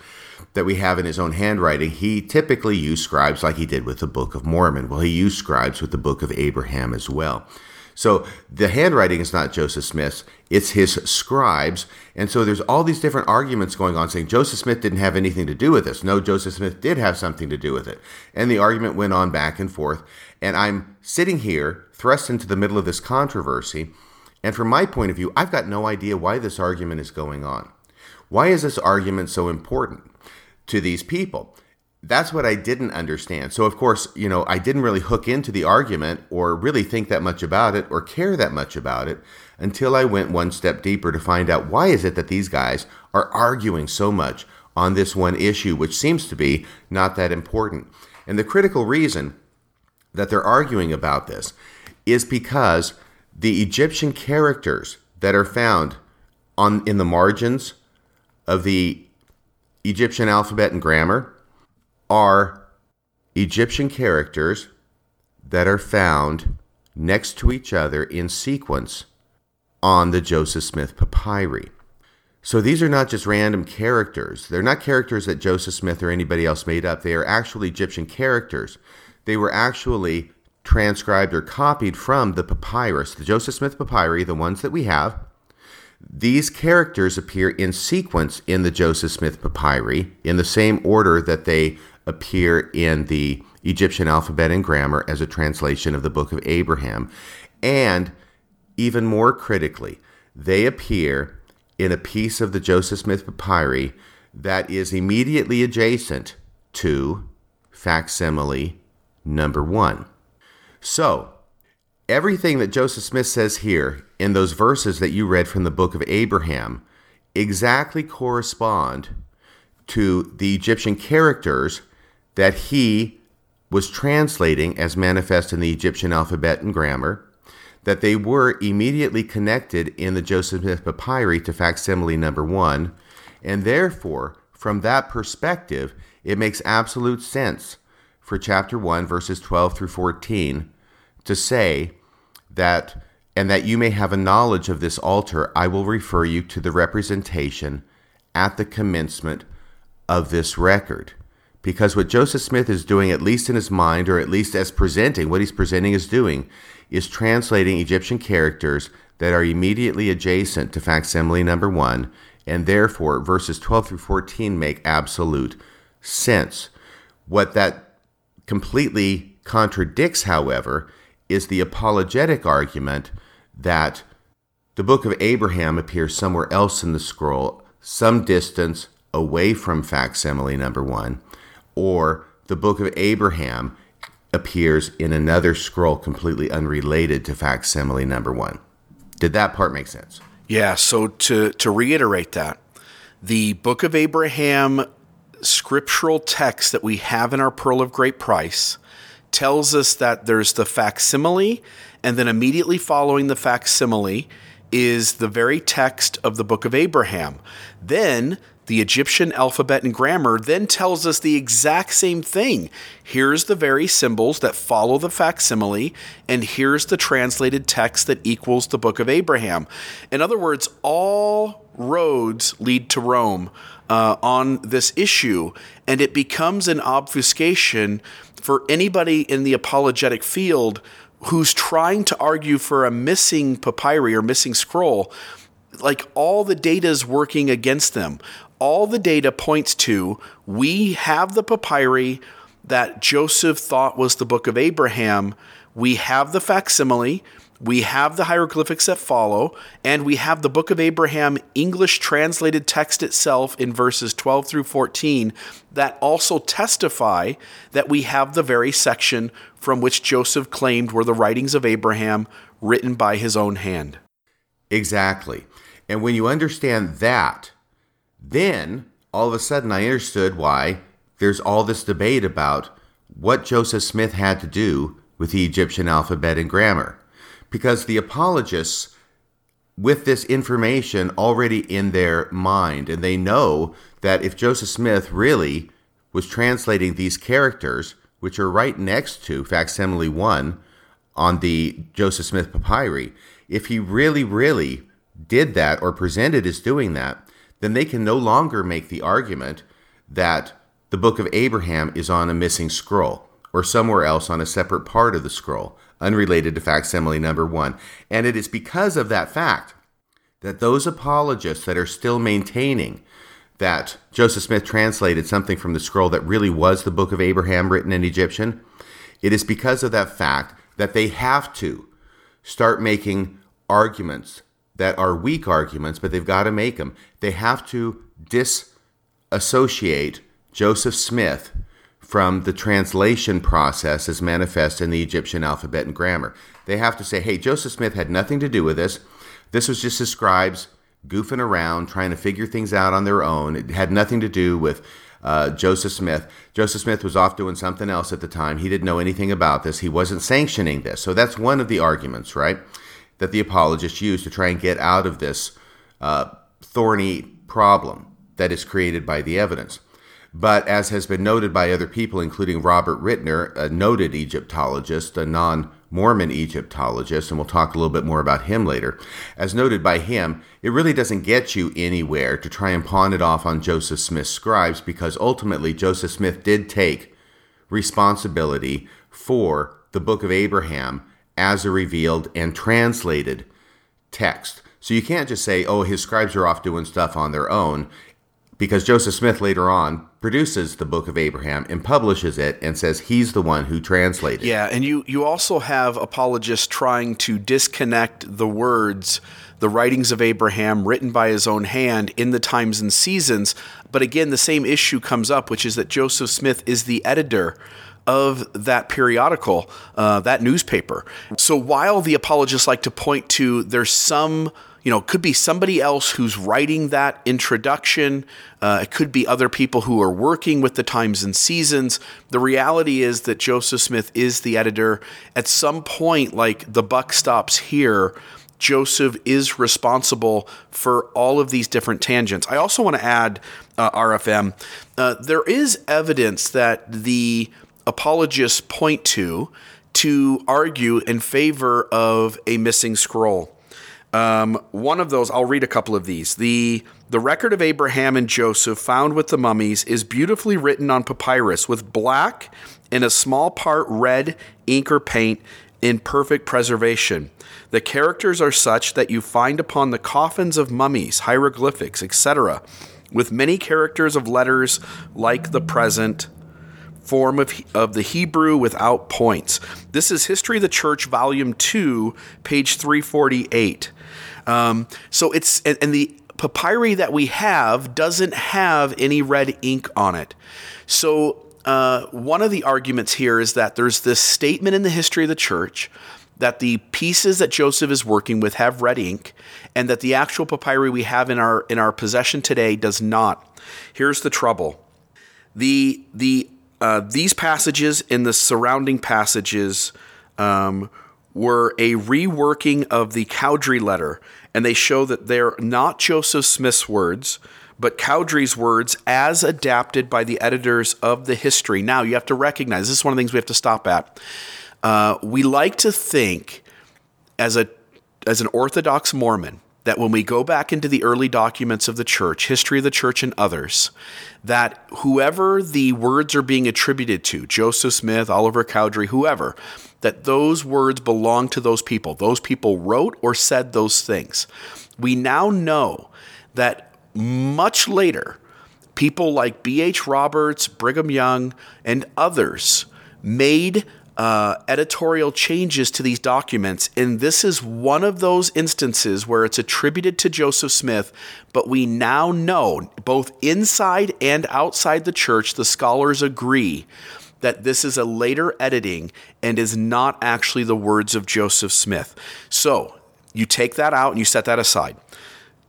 that we have in his own handwriting he typically used scribes like he did with the book of mormon. Well he used scribes with the book of abraham as well. So the handwriting is not joseph smith's it's his scribes. And so there's all these different arguments going on saying joseph smith didn't have anything to do with this. No joseph smith did have something to do with it. And the argument went on back and forth. And i'm sitting here thrust into the middle of this controversy. And from my point of view, I've got no idea why this argument is going on. Why is this argument so important to these people? That's what I didn't understand. So, of course, you know, I didn't really hook into the argument or really think that much about it or care that much about it until I went one step deeper to find out why is it that these guys are arguing so much on this one issue, which seems to be not that important. And the critical reason that they're arguing about this is because the Egyptian characters that are found on in the margins of the Egyptian alphabet and grammar are Egyptian characters that are found next to each other in sequence on the Joseph Smith papyri. So these are not just random characters. They're not characters that Joseph Smith or anybody else made up. They are actually Egyptian characters. They were actually transcribed or copied from the papyrus, the Joseph Smith papyri, the ones that we have. These characters appear in sequence in the Joseph Smith papyri in the same order that they appear in the Egyptian alphabet and grammar as a translation of the Book of Abraham. And even more critically, they appear in a piece of the Joseph Smith papyri that is immediately adjacent to facsimile number one. So, everything that Joseph Smith says here in those verses that you read from the book of Abraham exactly correspond to the Egyptian characters that he was translating as manifest in the Egyptian alphabet and grammar, that they were immediately connected in the Joseph Smith papyri to facsimile number one, and therefore, from that perspective, it makes absolute sense for chapter 1, verses 12 through 14, to say that, and that you may have a knowledge of this altar, I will refer you to the representation at the commencement of this record. Because what Joseph Smith is doing, at least in his mind, or at least as presenting, what he's presenting is doing, is translating Egyptian characters that are immediately adjacent to facsimile number one, and therefore verses 12 through 14 make absolute sense. What that completely contradicts, however, is the apologetic argument that the book of Abraham appears somewhere else in the scroll, some distance away from facsimile number one, or the book of Abraham appears in another scroll completely unrelated to facsimile number one. Did that part make sense? Yeah, so to, to reiterate that, the book of Abraham scriptural text that we have in our Pearl of Great Price tells us that there's the facsimile, and then immediately following the facsimile is the very text of the book of Abraham. Then the Egyptian alphabet and grammar then tells us the exact same thing. Here's the very symbols that follow the facsimile, and here's the translated text that equals the book of Abraham. In other words, all roads lead to Rome uh, on this issue, and it becomes an obfuscation for anybody in the apologetic field who's trying to argue for a missing papyri or missing scroll. Like all the data is working against them all the data points to we have the papyri that Joseph thought was the book of Abraham. We have the facsimile, we have the hieroglyphics that follow, and we have the book of Abraham English translated text itself in verses 12 through 14 that also testify that we have the very section from which Joseph claimed were the writings of Abraham written by his own hand. Exactly. And when you understand that, then all of a sudden I understood why there's all this debate about what Joseph Smith had to do with the Egyptian alphabet and grammar. Because the apologists, with this information already in their mind, and they know that if Joseph Smith really was translating these characters, which are right next to facsimile 1 on the Joseph Smith papyri, if he really, really did that or presented as doing that, then they can no longer make the argument that the book of Abraham is on a missing scroll or somewhere else on a separate part of the scroll, unrelated to facsimile number one. And it is because of that fact that those apologists that are still maintaining that Joseph Smith translated something from the scroll that really was the book of Abraham written in Egyptian, it is because of that fact that they have to start making arguments that are weak arguments, but they've got to make them. They have to disassociate Joseph Smith from the translation process as manifest in the Egyptian alphabet and grammar. They have to say, hey, Joseph Smith had nothing to do with this. This was just his scribes goofing around, trying to figure things out on their own. It had nothing to do with uh, Joseph Smith. Joseph Smith was off doing something else at the time. He didn't know anything about this. He wasn't sanctioning this. So that's one of the arguments, right? that the apologists use to try and get out of this uh, thorny problem that is created by the evidence. But as has been noted by other people, including Robert Ritner, a noted Egyptologist, a non Mormon Egyptologist, and we'll talk a little bit more about him later, as noted by him, it really doesn't get you anywhere to try and pawn it off on Joseph Smith's scribes because ultimately Joseph Smith did take responsibility for the book of Abraham as a revealed and translated text. So you can't just say, oh, his scribes are off doing stuff on their own. because Joseph Smith later on produces the Book of Abraham and publishes it and says he's the one who translated. Yeah, and you you also have apologists trying to disconnect the words the writings of Abraham written by his own hand in the times and seasons. But again, the same issue comes up, which is that Joseph Smith is the editor of that periodical, uh, that newspaper. So while the apologists like to point to there's some you know, it could be somebody else who's writing that introduction. Uh, it could be other people who are working with the times and seasons. The reality is that Joseph Smith is the editor. At some point, like the buck stops here, Joseph is responsible for all of these different tangents. I also want to add, uh, RFM, uh, there is evidence that the apologists point to to argue in favor of a missing scroll. Um, one of those, I'll read a couple of these. The the record of Abraham and Joseph found with the mummies is beautifully written on papyrus with black and a small part red ink or paint in perfect preservation. The characters are such that you find upon the coffins of mummies, hieroglyphics, etc., with many characters of letters like the present form of, of the Hebrew without points. This is History of the Church, Volume 2, page 348. Um, so it's, and, and the papyri that we have doesn't have any red ink on it. So uh, one of the arguments here is that there's this statement in the history of the church that the pieces that Joseph is working with have red ink, and that the actual papyri we have in our in our possession today does not. Here's the trouble: the the uh, these passages and the surrounding passages um, were a reworking of the Cowdery letter, and they show that they're not Joseph Smith's words, but Cowdery's words as adapted by the editors of the history. Now, you have to recognize this is one of the things we have to stop at. Uh, we like to think, as a as an Orthodox Mormon, that when we go back into the early documents of the church, history of the church, and others, that whoever the words are being attributed to, Joseph Smith, Oliver Cowdery, whoever, that those words belong to those people. Those people wrote or said those things. We now know that much later, people like B.H. Roberts, Brigham Young, and others made uh, editorial changes to these documents. And this is one of those instances where it's attributed to Joseph Smith, but we now know, both inside and outside the church, the scholars agree that this is a later editing and is not actually the words of Joseph Smith. So you take that out and you set that aside.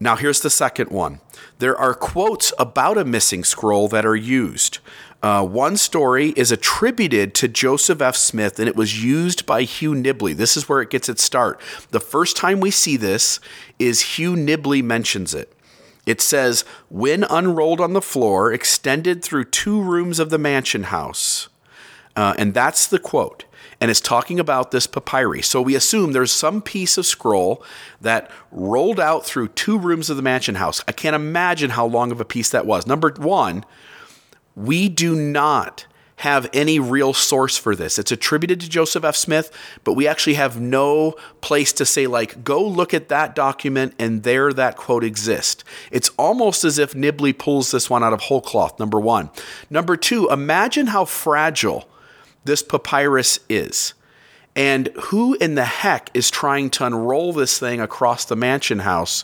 Now, here's the second one. There are quotes about a missing scroll that are used. Uh, one story is attributed to Joseph F. Smith and it was used by Hugh Nibley. This is where it gets its start. The first time we see this is Hugh Nibley mentions it. It says, when unrolled on the floor, extended through two rooms of the mansion house. Uh, and that's the quote. And it's talking about this papyri. So we assume there's some piece of scroll that rolled out through two rooms of the mansion house. I can't imagine how long of a piece that was. Number one, we do not have any real source for this. It's attributed to Joseph F. Smith, but we actually have no place to say, like, go look at that document and there that quote exists. It's almost as if Nibley pulls this one out of whole cloth, number one. Number two, imagine how fragile this papyrus is. And who in the heck is trying to unroll this thing across the mansion house?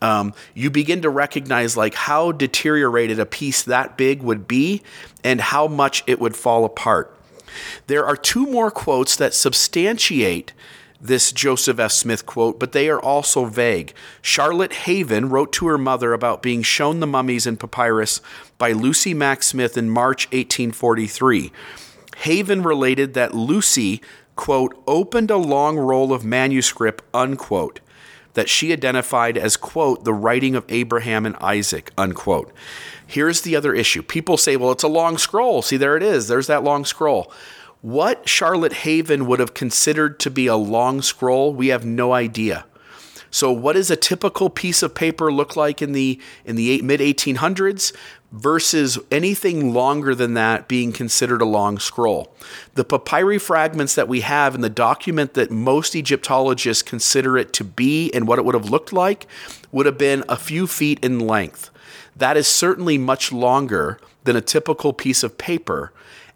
Um, you begin to recognize like how deteriorated a piece that big would be and how much it would fall apart. There are two more quotes that substantiate this Joseph F. Smith quote, but they are also vague. Charlotte Haven wrote to her mother about being shown the mummies in papyrus by Lucy Mack Smith in March 1843. Haven related that Lucy quote, opened a long roll of manuscript, unquote, that she identified as, quote, the writing of Abraham and Isaac, unquote. Here's the other issue. People say, well, it's a long scroll. See, there it is. There's that long scroll. What Charlotte Haven would have considered to be a long scroll, we have no idea. So, what does a typical piece of paper look like in the in the mid 1800s? versus anything longer than that being considered a long scroll. The papyri fragments that we have in the document that most Egyptologists consider it to be and what it would have looked like would have been a few feet in length. that is certainly much longer than a typical piece of paper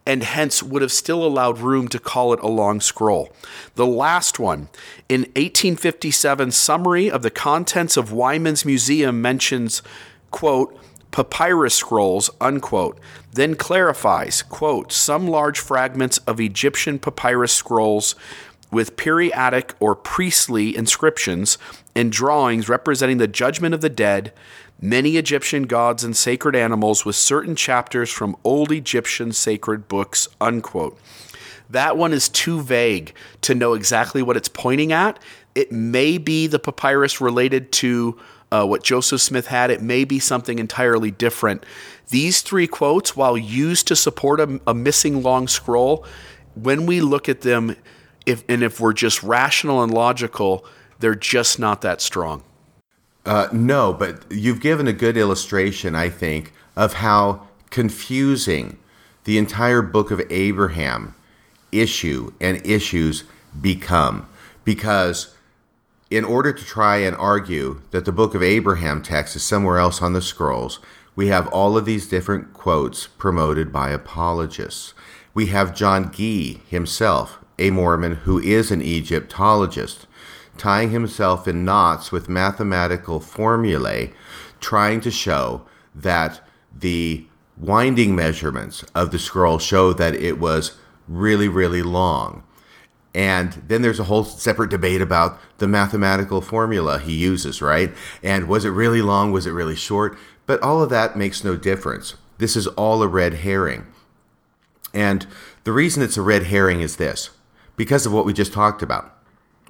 and hence would have still allowed room to call it a long scroll. The last one, in 1857, summary of the contents of Wyman's museum mentions, quote, papyrus scrolls, unquote, then clarifies, quote, some large fragments of Egyptian papyrus scrolls with periodic or priestly inscriptions and drawings representing the judgment of the dead, many Egyptian gods and sacred animals with certain chapters from old Egyptian sacred books, unquote. That one is too vague to know exactly what it's pointing at. It may be the papyrus related to uh, what Joseph Smith had. It may be something entirely different. These three quotes, while used to support a, a missing long scroll, when we look at them, if and if we're just rational and logical, they're just not that strong. Uh, no, but you've given a good illustration, I think, of how confusing the entire book of Abraham issue and issues become. Because in order to try and argue that the book of Abraham text is somewhere else on the scrolls, we have all of these different quotes promoted by apologists. We have John Gee himself, a Mormon who is an Egyptologist, tying himself in knots with mathematical formulae, trying to show that the winding measurements of the scroll show that it was really, really long. And then there's a whole separate debate about the mathematical formula he uses, right? And was it really long? Was it really short? But all of that makes no difference. This is all a red herring. And the reason it's a red herring is this because of what we just talked about.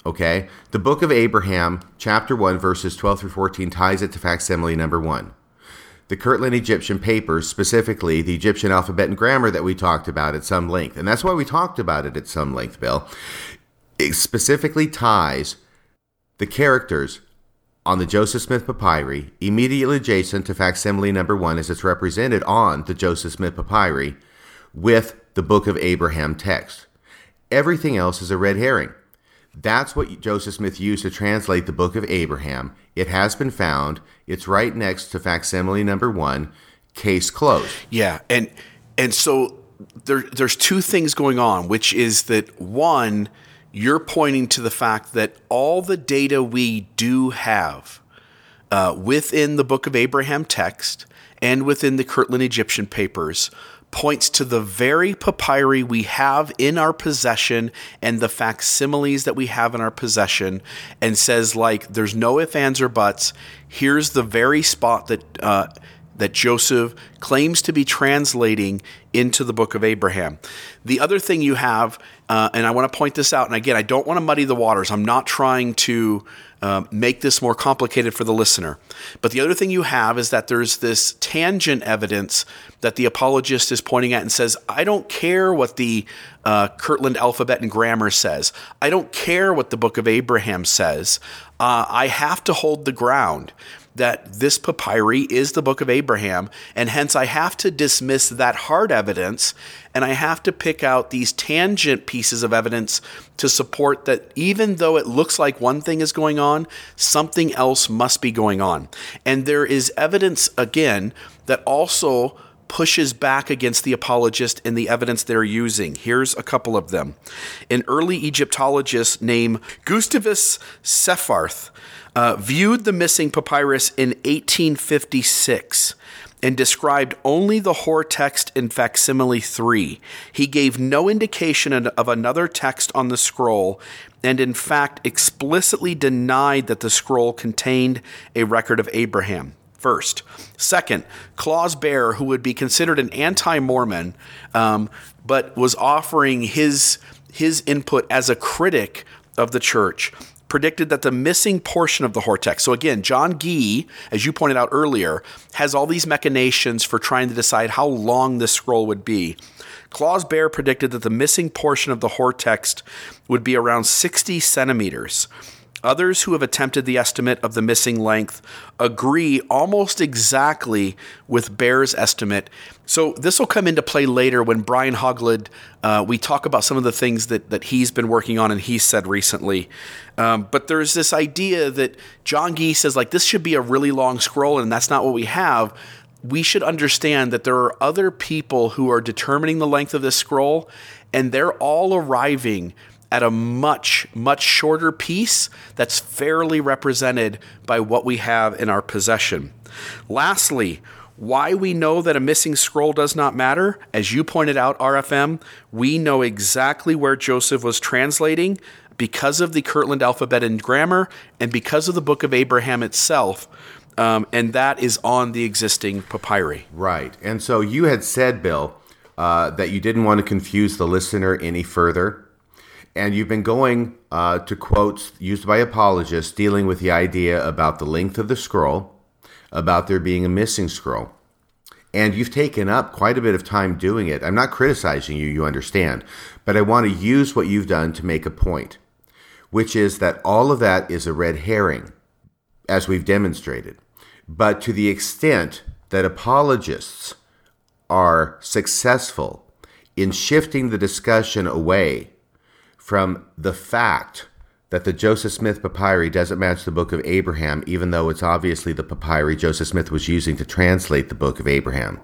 Okay? The book of Abraham, chapter 1, verses 12 through 14, ties it to facsimile number 1. The Kirtland Egyptian papers, specifically the Egyptian alphabet and grammar that we talked about at some length, and that's why we talked about it at some length, Bill, it specifically ties the characters on the Joseph Smith papyri immediately adjacent to facsimile number 1 as it's represented on the Joseph Smith papyri with the book of Abraham text. Everything else is a red herring. That's what Joseph Smith used to translate the book of Abraham. It has been found. It's right next to facsimile number one. Case closed. Yeah, and and so there, there's two things going on, which is that one, you're pointing to the fact that all the data we do have uh, within the Book of Abraham text and within the Kirtland Egyptian papers points to the very papyri we have in our possession and the facsimiles that we have in our possession and says like there's no ifs ands or buts. Here's the very spot that uh, that joseph claims to be translating into the book of abraham the other thing you have uh, and i want to point this out and again i don't want to muddy the waters i'm not trying to uh, make this more complicated for the listener. But the other thing you have is that there's this tangent evidence that the apologist is pointing at and says, I don't care what the uh, Kirtland alphabet and grammar says. I don't care what the book of Abraham says. Uh, I have to hold the ground that this papyri is the book of Abraham, and hence I have to dismiss that hard evidence and I have to pick out these tangent pieces of evidence to support that even though it looks like one thing is going on, something else must be going on. And there is evidence, again, that also pushes back against the apologist and the evidence they're using. Here's a couple of them. An early Egyptologist named Gustavus Seyffarth uh, viewed the missing papyrus in 1856 and described only the Hor text in facsimile 3. He gave no indication of another text on the scroll and, in fact, explicitly denied that the scroll contained a record of Abraham. First. Second, Klaus Baer, who would be considered an anti Mormon, um, but was offering his, his input as a critic of the church, predicted that the missing portion of the Hortex, so again, John Gee, as you pointed out earlier, has all these machinations for trying to decide how long this scroll would be. Klaus Baer predicted that the missing portion of the Hor text would be around 60 centimeters. Others who have attempted the estimate of the missing length agree almost exactly with Baer's estimate. So this will come into play later when Brian Hauglid, uh, we talk about some of the things that, that he's been working on and he's said recently. Um, but there's this idea that John Gee says like this should be a really long scroll and that's not what we have. we should understand that there are other people who are determining the length of this scroll, and they're all arriving at a much, much shorter piece that's fairly represented by what we have in our possession. Lastly, why we know that a missing scroll does not matter, as you pointed out, RFM, we know exactly where Joseph was translating because of the Kirtland alphabet and grammar and because of the Book of Abraham itself. Um, and that is on the existing papyri. Right. And so you had said, Bill, uh, that you didn't want to confuse the listener any further. And you've been going uh, to quotes used by apologists dealing with the idea about the length of the scroll, about there being a missing scroll. And you've taken up quite a bit of time doing it. I'm not criticizing you, you understand, but I want to use what you've done to make a point, which is that all of that is a red herring, as we've demonstrated. But to the extent that apologists are successful in shifting the discussion away from the fact that the Joseph Smith papyri doesn't match the book of Abraham, even though it's obviously the papyri Joseph Smith was using to translate the book of Abraham.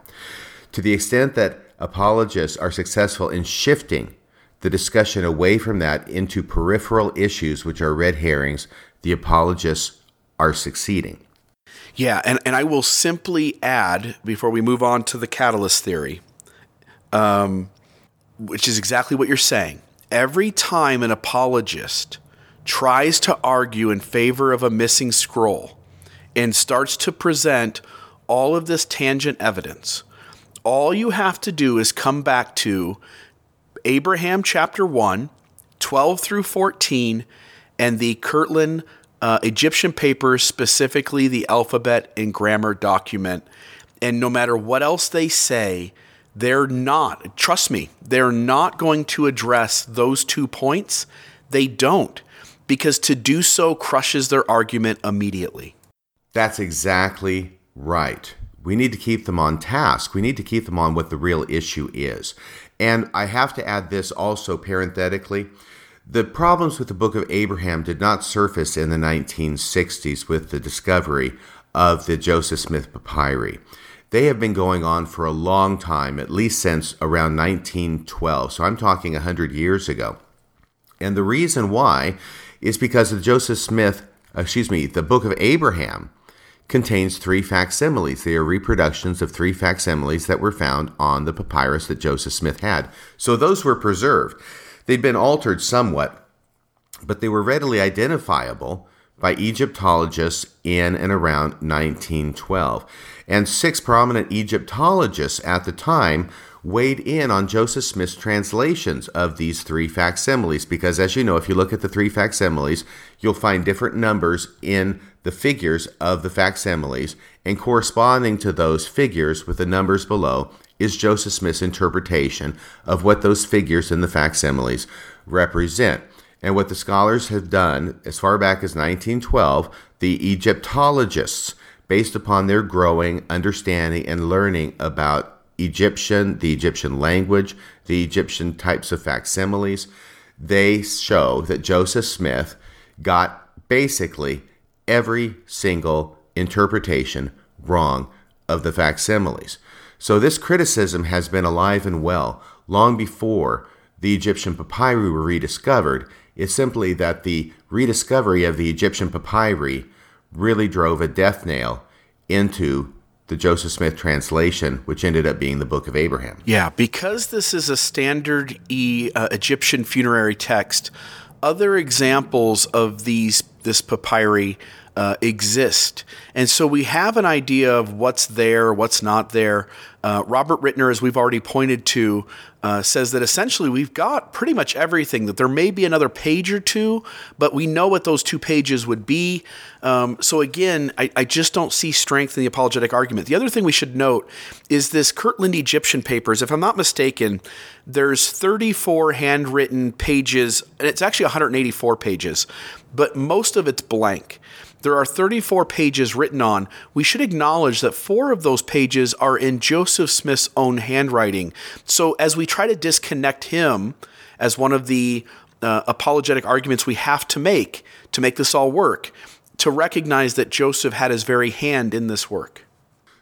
To the extent that apologists are successful in shifting the discussion away from that into peripheral issues, which are red herrings, the apologists are succeeding. Yeah, and, and I will simply add before we move on to the catalyst theory, um, which is exactly what you're saying. Every time an apologist tries to argue in favor of a missing scroll and starts to present all of this tangent evidence, all you have to do is come back to Abraham chapter 1, 12 through 14, and the Kirtland uh, Egyptian papers, specifically the alphabet and grammar document. And no matter what else they say, they're not, trust me, they're not going to address those two points. They don't because to do so crushes their argument immediately. That's exactly right. We need to keep them on task. We need to keep them on what the real issue is. And I have to add this also parenthetically. The problems with the Book of Abraham did not surface in the 1960s with the discovery of the Joseph Smith papyri. They have been going on for a long time, at least since around 1912. So I'm talking 100 years ago. And the reason why is because the Joseph Smith, uh, excuse me, the book of Abraham contains three facsimiles. They are reproductions of three facsimiles that were found on the papyrus that Joseph Smith had. So those were preserved. They'd been altered somewhat, but they were readily identifiable by Egyptologists in and around 1912. And six prominent Egyptologists at the time weighed in on Joseph Smith's translations of these three facsimiles because, as you know, if you look at the three facsimiles, you'll find different numbers in the figures of the facsimiles, and corresponding to those figures with the numbers below is Joseph Smith's interpretation of what those figures in the facsimiles represent. And what the scholars have done as far back as 1912, the Egyptologists, based upon their growing understanding and learning about Egyptian, the Egyptian language, the Egyptian types of facsimiles, they show that Joseph Smith got basically every single interpretation wrong of the facsimiles. So this criticism has been alive and well long before the Egyptian papyri were rediscovered. It's simply that the rediscovery of the Egyptian papyri really drove a death nail into the Joseph Smith translation, which ended up being the Book of Abraham. Yeah, because this is a standard e, uh, Egyptian funerary text, other examples of these this papyri uh, exist, and so we have an idea of what's there, what's not there. Uh, Robert Ritner, as we've already pointed to, uh, says that essentially we've got pretty much everything, that there may be another page or two, but we know what those two pages would be. Um, so again, I, I, just don't see strength in the apologetic argument. The other thing we should note is this Kirtland Egyptian papers, if I'm not mistaken, there's 34 handwritten pages, and it's actually 184 pages, but most of it's blank there are 34 pages written on, we should acknowledge that four of those pages are in Joseph Smith's own handwriting. So as we try to disconnect him as one of the uh, apologetic arguments we have to make to make this all work, to recognize that Joseph had his very hand in this work.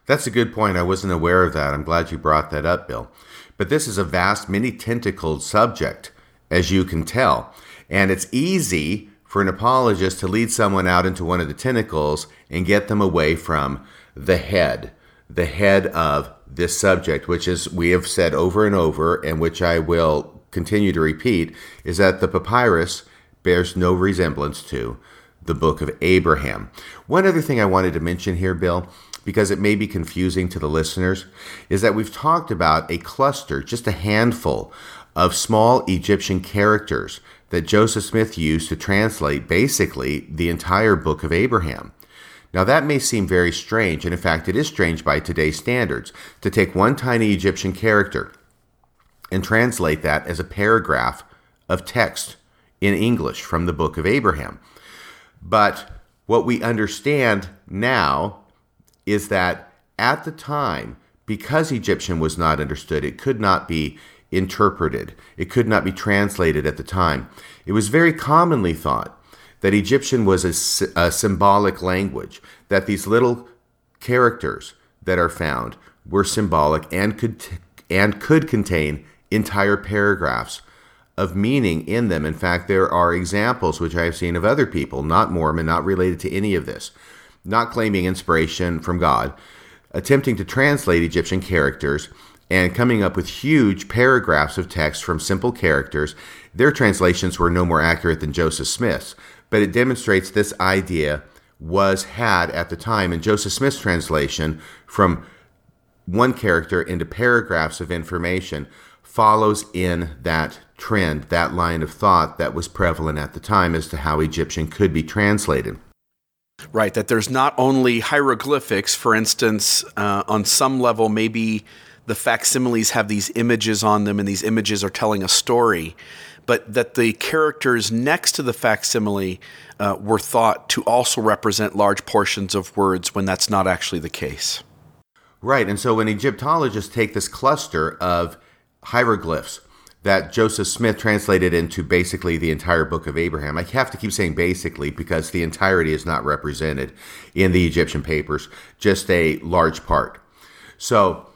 That's a good point. I wasn't aware of that. I'm glad you brought that up, Bill. But this is a vast, many tentacled subject, as you can tell. And it's easy for an apologist to lead someone out into one of the tentacles and get them away from the head, the head of this subject, which is, we have said over and over, and which I will continue to repeat, is that the papyrus bears no resemblance to the book of Abraham. One other thing I wanted to mention here, Bill, because it may be confusing to the listeners, is that we've talked about a cluster, just a handful of small Egyptian characters that Joseph Smith used to translate basically the entire book of Abraham. Now, that may seem very strange, and in fact, it is strange by today's standards to take one tiny Egyptian character and translate that as a paragraph of text in English from the book of Abraham. But what we understand now is that at the time, because Egyptian was not understood, it could not be interpreted, it could not be translated at the time. It was very commonly thought that Egyptian was a, a symbolic language, that these little characters that are found were symbolic and could and could contain entire paragraphs of meaning in them. In fact, there are examples which I have seen of other people, not Mormon, not related to any of this, not claiming inspiration from God, attempting to translate Egyptian characters and coming up with huge paragraphs of text from simple characters. Their translations were no more accurate than Joseph Smith's, but it demonstrates this idea was had at the time. And Joseph Smith's translation from one character into paragraphs of information follows in that trend, that line of thought that was prevalent at the time as to how Egyptian could be translated. Right, that there's not only hieroglyphics, for instance, uh, on some level, maybe the facsimiles have these images on them and these images are telling a story, but that the characters next to the facsimile uh, were thought to also represent large portions of words when that's not actually the case. Right, and so when Egyptologists take this cluster of hieroglyphs that Joseph Smith translated into basically the entire book of Abraham. I have to keep saying basically because the entirety is not represented in the Egyptian papers, just a large part. So,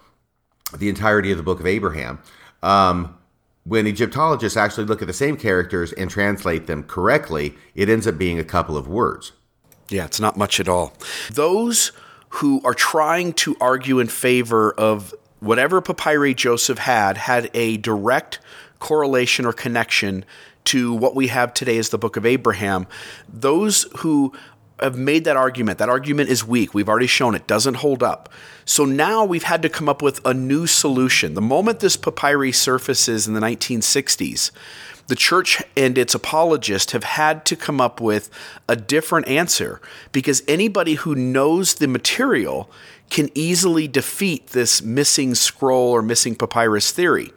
the entirety of the book of Abraham. Um, when Egyptologists actually look at the same characters and translate them correctly, it ends up being a couple of words. Yeah, it's not much at all. Those who are trying to argue in favor of whatever papyri Joseph had had a direct correlation or connection to what we have today as the book of Abraham. Those who have made that argument, that argument is weak. We've already shown it doesn't hold up. So now we've had to come up with a new solution. The moment this papyri surfaces in the 1960s, the church and its apologists have had to come up with a different answer because anybody who knows the material can easily defeat this missing scroll or missing papyrus theory.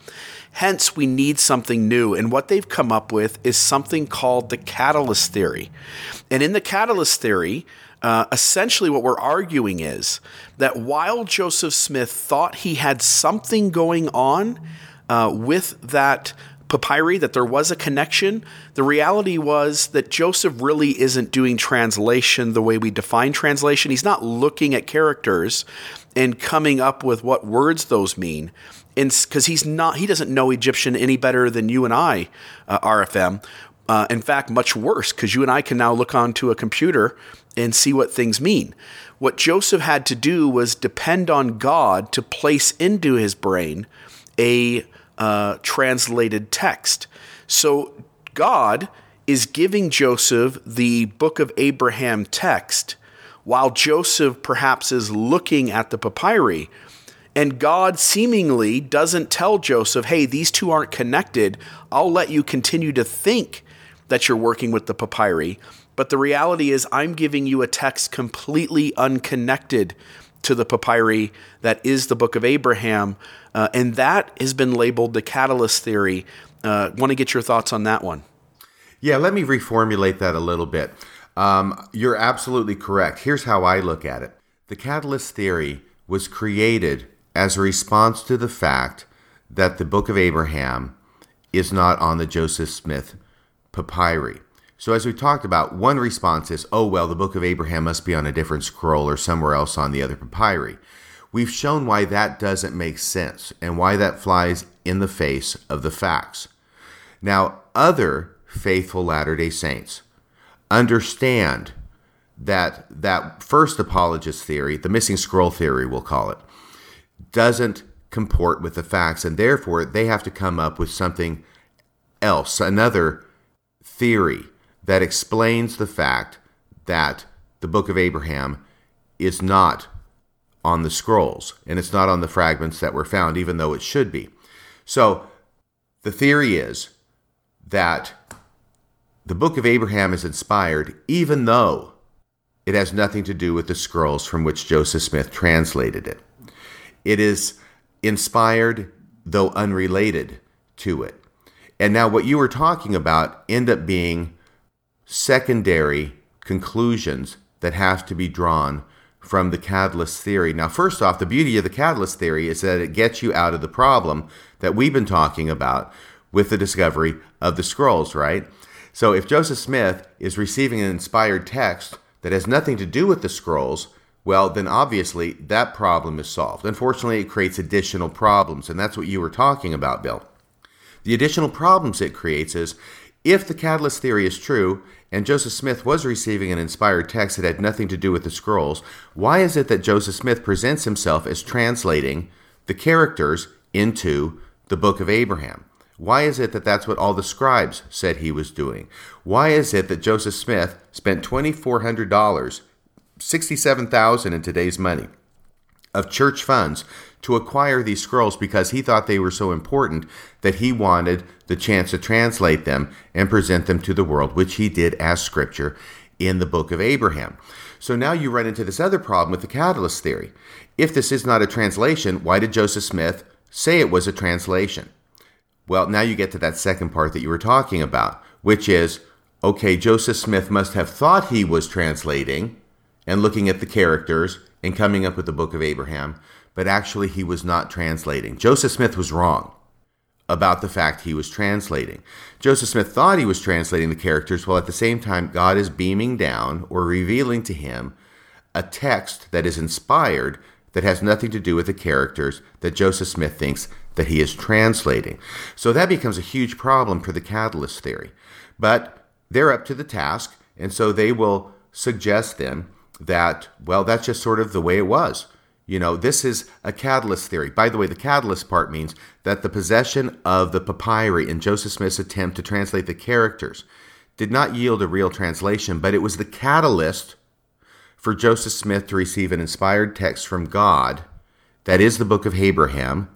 Hence, we need something new. And what they've come up with is something called the catalyst theory. And in the catalyst theory, uh, essentially what we're arguing is that while Joseph Smith thought he had something going on uh, with that papyri that there was a connection. The reality was that Joseph really isn't doing translation the way we define translation. He's not looking at characters and coming up with what words those mean. Because he's not, he doesn't know Egyptian any better than you and I, uh, RFM. Uh, in fact, much worse, because you and I can now look onto a computer and see what things mean. What Joseph had to do was depend on God to place into his brain a uh, translated text. So God is giving Joseph the book of Abraham text while Joseph perhaps is looking at the papyri. And God seemingly doesn't tell Joseph, hey, these two aren't connected. I'll let you continue to think that you're working with the papyri. But the reality is, I'm giving you a text completely unconnected to the papyri that is the book of Abraham. Uh, and that has been labeled the catalyst theory. Uh, Want to get your thoughts on that one? Yeah, let me reformulate that a little bit. Um, you're absolutely correct. Here's how I look at it the catalyst theory was created as a response to the fact that the book of Abraham is not on the Joseph Smith papyri. So, as we talked about, one response is, oh, well, the book of Abraham must be on a different scroll or somewhere else on the other papyri. We've shown why that doesn't make sense and why that flies in the face of the facts. Now, other faithful Latter day Saints understand that that first apologist theory, the missing scroll theory, we'll call it, doesn't comport with the facts, and therefore they have to come up with something else, another theory that explains the fact that the book of Abraham is not on the scrolls and it's not on the fragments that were found, even though it should be. So the theory is that the book of Abraham is inspired, even though it has nothing to do with the scrolls from which Joseph Smith translated it. It is inspired, though unrelated to it. And now, what you were talking about end up being secondary conclusions that have to be drawn from the catalyst theory. Now, first off, the beauty of the catalyst theory is that it gets you out of the problem that we've been talking about with the discovery of the scrolls, right? So, if Joseph Smith is receiving an inspired text that has nothing to do with the scrolls, well, then obviously that problem is solved. Unfortunately, it creates additional problems, and that's what you were talking about, Bill. The additional problems it creates is if the catalyst theory is true and Joseph Smith was receiving an inspired text that had nothing to do with the scrolls, why is it that Joseph Smith presents himself as translating the characters into the book of Abraham? Why is it that that's what all the scribes said he was doing? Why is it that Joseph Smith spent $2,400, 67000 in today's money, of church funds to acquire these scrolls because he thought they were so important that he wanted the chance to translate them and present them to the world, which he did as scripture in the book of Abraham. So now you run into this other problem with the catalyst theory. If this is not a translation, why did Joseph Smith say it was a translation? Well, now you get to that second part that you were talking about, which is okay, Joseph Smith must have thought he was translating and looking at the characters and coming up with the book of Abraham, but actually he was not translating. Joseph Smith was wrong about the fact he was translating. Joseph Smith thought he was translating the characters, while at the same time, God is beaming down or revealing to him a text that is inspired that has nothing to do with the characters that Joseph Smith thinks that he is translating. So that becomes a huge problem for the catalyst theory. But they're up to the task, and so they will suggest then that, well, that's just sort of the way it was. You know, this is a catalyst theory. By the way, the catalyst part means that the possession of the papyri in Joseph Smith's attempt to translate the characters did not yield a real translation, but it was the catalyst for Joseph Smith to receive an inspired text from God, that is the book of Abraham,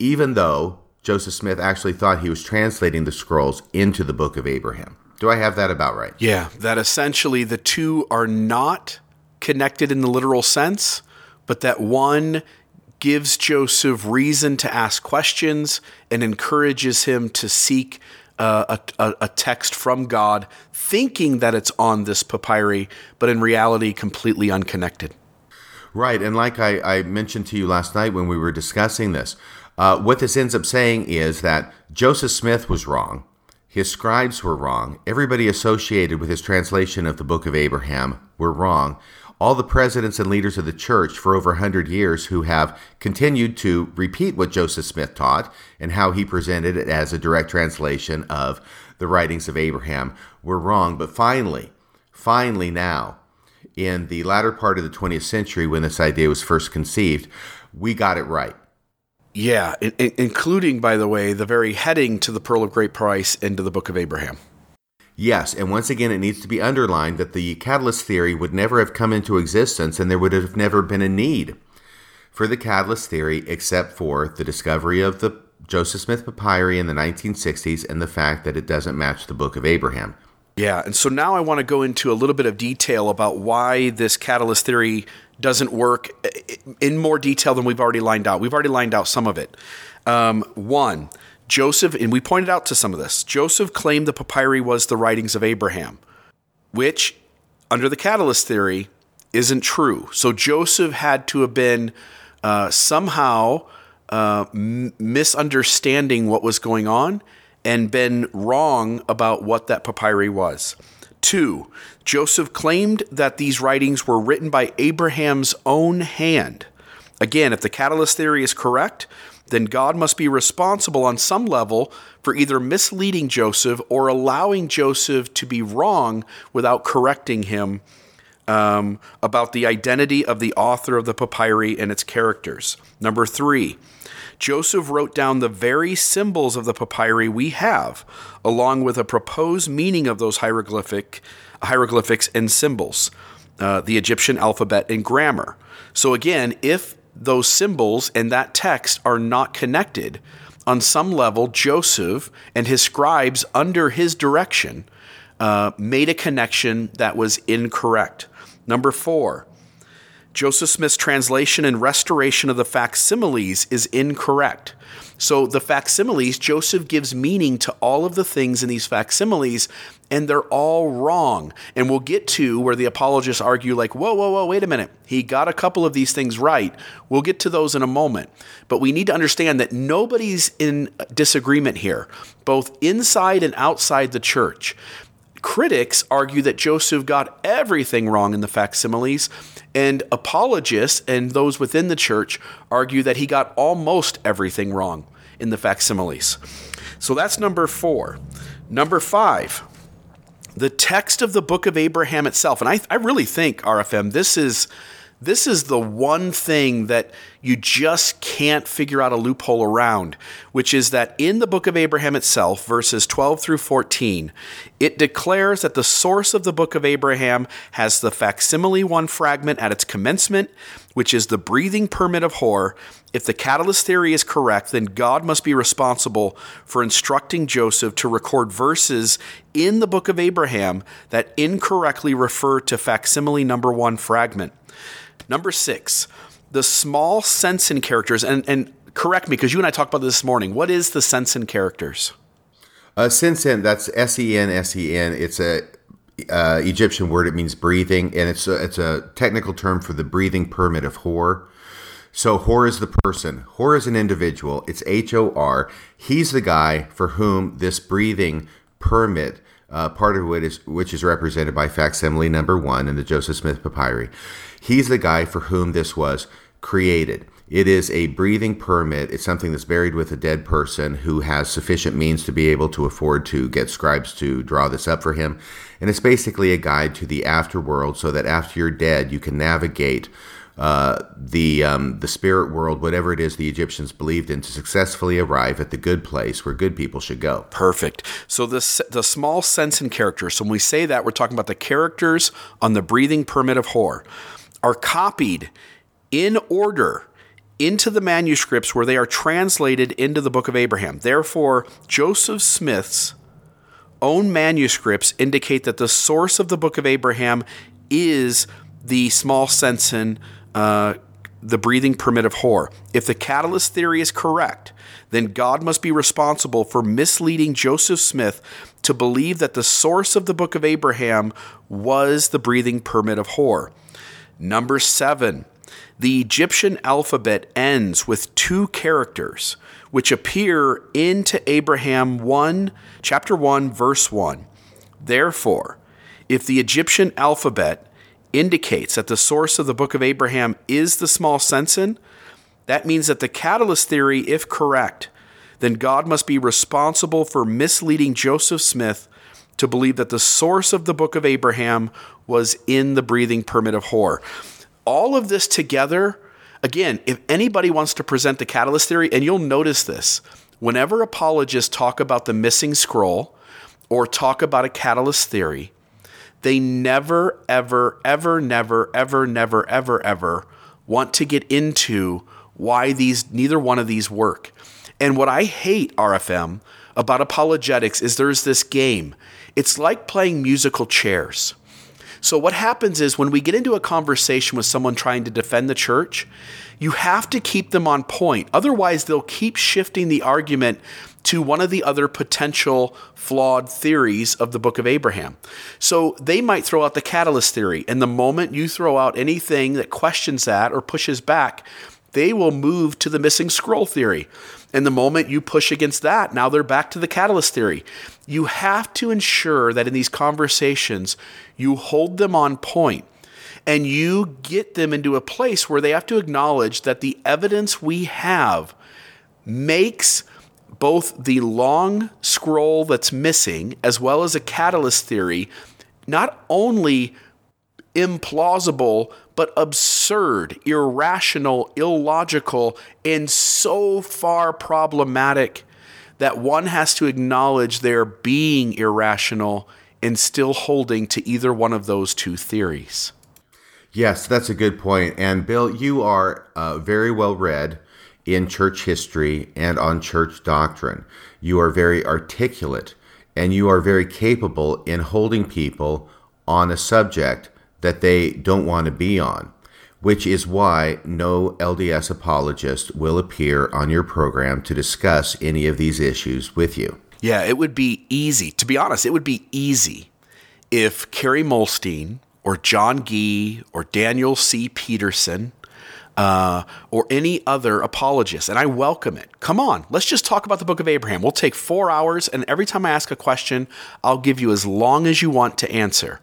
even though Joseph Smith actually thought he was translating the scrolls into the book of Abraham. Do I have that about right? Yeah, that essentially the two are not connected in the literal sense, but that one gives Joseph reason to ask questions and encourages him to seek uh, a, a, text from God, thinking that it's on this papyri, but in reality, completely unconnected. Right. And like I, I mentioned to you last night when we were discussing this, uh, what this ends up saying is that Joseph Smith was wrong. His scribes were wrong. Everybody associated with his translation of the book of Abraham were wrong. All the presidents and leaders of the church for over 100 years who have continued to repeat what Joseph Smith taught and how he presented it as a direct translation of the writings of Abraham were wrong. But finally, finally now, in the latter part of the 20th century when this idea was first conceived, we got it right. Yeah, in, in, including, by the way, the very heading to the Pearl of Great Price into the Book of Abraham. Yes, and once again, it needs to be underlined that the catalyst theory would never have come into existence and there would have never been a need for the catalyst theory except for the discovery of the Joseph Smith papyri in the 1960s and the fact that it doesn't match the Book of Abraham. Yeah, and so now I want to go into a little bit of detail about why this catalyst theory doesn't work in more detail than we've already lined out. We've already lined out some of it. Um, one, Joseph, and we pointed out to some of this, Joseph claimed the papyri was the writings of Abraham, which, under the catalyst theory, isn't true. So Joseph had to have been uh, somehow uh, m- misunderstanding what was going on and been wrong about what that papyri was. Two, Joseph claimed that these writings were written by Abraham's own hand, Again, if the catalyst theory is correct, then God must be responsible on some level for either misleading Joseph or allowing Joseph to be wrong without correcting him um, about the identity of the author of the papyri and its characters. Number three, Joseph wrote down the very symbols of the papyri we have, along with a proposed meaning of those hieroglyphic hieroglyphics and symbols, uh, the Egyptian alphabet and grammar. So again, if those symbols and that text are not connected, on some level, Joseph and his scribes, under his direction, uh, made a connection that was incorrect. Number four, Joseph Smith's translation and restoration of the facsimiles is incorrect. So, the facsimiles, Joseph gives meaning to all of the things in these facsimiles, and they're all wrong. And we'll get to where the apologists argue, like, whoa, whoa, whoa, wait a minute. He got a couple of these things right. We'll get to those in a moment. But we need to understand that nobody's in disagreement here, both inside and outside the church. Critics argue that Joseph got everything wrong in the facsimiles, and apologists and those within the church argue that he got almost everything wrong in the facsimiles. So that's number four. Number five, the text of the book of Abraham itself. And I, I really think, RFM, this is this is the one thing that you just can't figure out a loophole around, which is that in the book of Abraham itself, verses 12 through 14, it declares that the source of the book of Abraham has the facsimile one fragment at its commencement, which is the breathing permit of Hor. If the catalyst theory is correct, then God must be responsible for instructing Joseph to record verses in the book of Abraham that incorrectly refer to facsimile number one fragment. Number six, the small Sensen characters, and, and correct me because you and I talked about this, morning. What is the Sensen characters? Uh, Sensen, that's S E N S E N. It's a uh, Egyptian word. It means breathing, and it's a, it's a technical term for the breathing permit of Hor. So Hor is the person. Hor is an individual. It's H O R. He's the guy for whom this breathing permit uh, part of which is, which is represented by facsimile number one in the Joseph Smith Papyri. He's the guy for whom this was created. It is a breathing permit. It's something that's buried with a dead person who has sufficient means to be able to afford to get scribes to draw this up for him. And it's basically a guide to the afterworld so that after you're dead, you can navigate uh, the um, the spirit world, whatever it is the Egyptians believed in, to successfully arrive at the good place where good people should go. Perfect. So the the small Sensen characters. So when we say that, we're talking about the characters on the breathing permit of Hor, are copied in order into the manuscripts where they are translated into the Book of Abraham. Therefore, Joseph Smith's own manuscripts indicate that the source of the Book of Abraham is the small Sensen uh, the breathing permit of Hor. If the catalyst theory is correct, then God must be responsible for misleading Joseph Smith to believe that the source of the book of Abraham was the breathing permit of Hor. Number seven, the Egyptian alphabet ends with two characters which appear into Abraham 1, chapter 1, verse 1. Therefore, if the Egyptian alphabet indicates that the source of the book of Abraham is the small Sensen, that means that the catalyst theory, if correct, then God must be responsible for misleading Joseph Smith to believe that the source of the book of Abraham was in the breathing permit of Hor. All of this together, again, if anybody wants to present the catalyst theory, and you'll notice this, whenever apologists talk about the missing scroll or talk about a catalyst theory, they never, ever, ever, never, ever, never, ever, ever want to get into why these neither one of these work. And what I hate, RFM, about apologetics is there's this game. It's like playing musical chairs. So, what happens is when we get into a conversation with someone trying to defend the church, you have to keep them on point. Otherwise, they'll keep shifting the argument to one of the other potential flawed theories of the book of Abraham. So they might throw out the catalyst theory, and the moment you throw out anything that questions that or pushes back, they will move to the missing scroll theory. And the moment you push against that, now they're back to the catalyst theory. You have to ensure that in these conversations, you hold them on point And you get them into a place where they have to acknowledge that the evidence we have makes both the long scroll that's missing as well as a catalyst theory not only implausible, but absurd, irrational, illogical, and so far problematic that one has to acknowledge their being irrational and still holding to either one of those two theories. Yes, that's a good point. And Bill, you are uh, very well read in church history and on church doctrine. You are very articulate and you are very capable in holding people on a subject that they don't want to be on, which is why no LDS apologist will appear on your program to discuss any of these issues with you. Yeah, it would be easy. To be honest, it would be easy if Kerry Muhlestein or John Gee or Daniel C. Peterson uh, or any other apologist, and I welcome it. Come on, let's just talk about the book of Abraham. We'll take four hours, and every time I ask a question, I'll give you as long as you want to answer.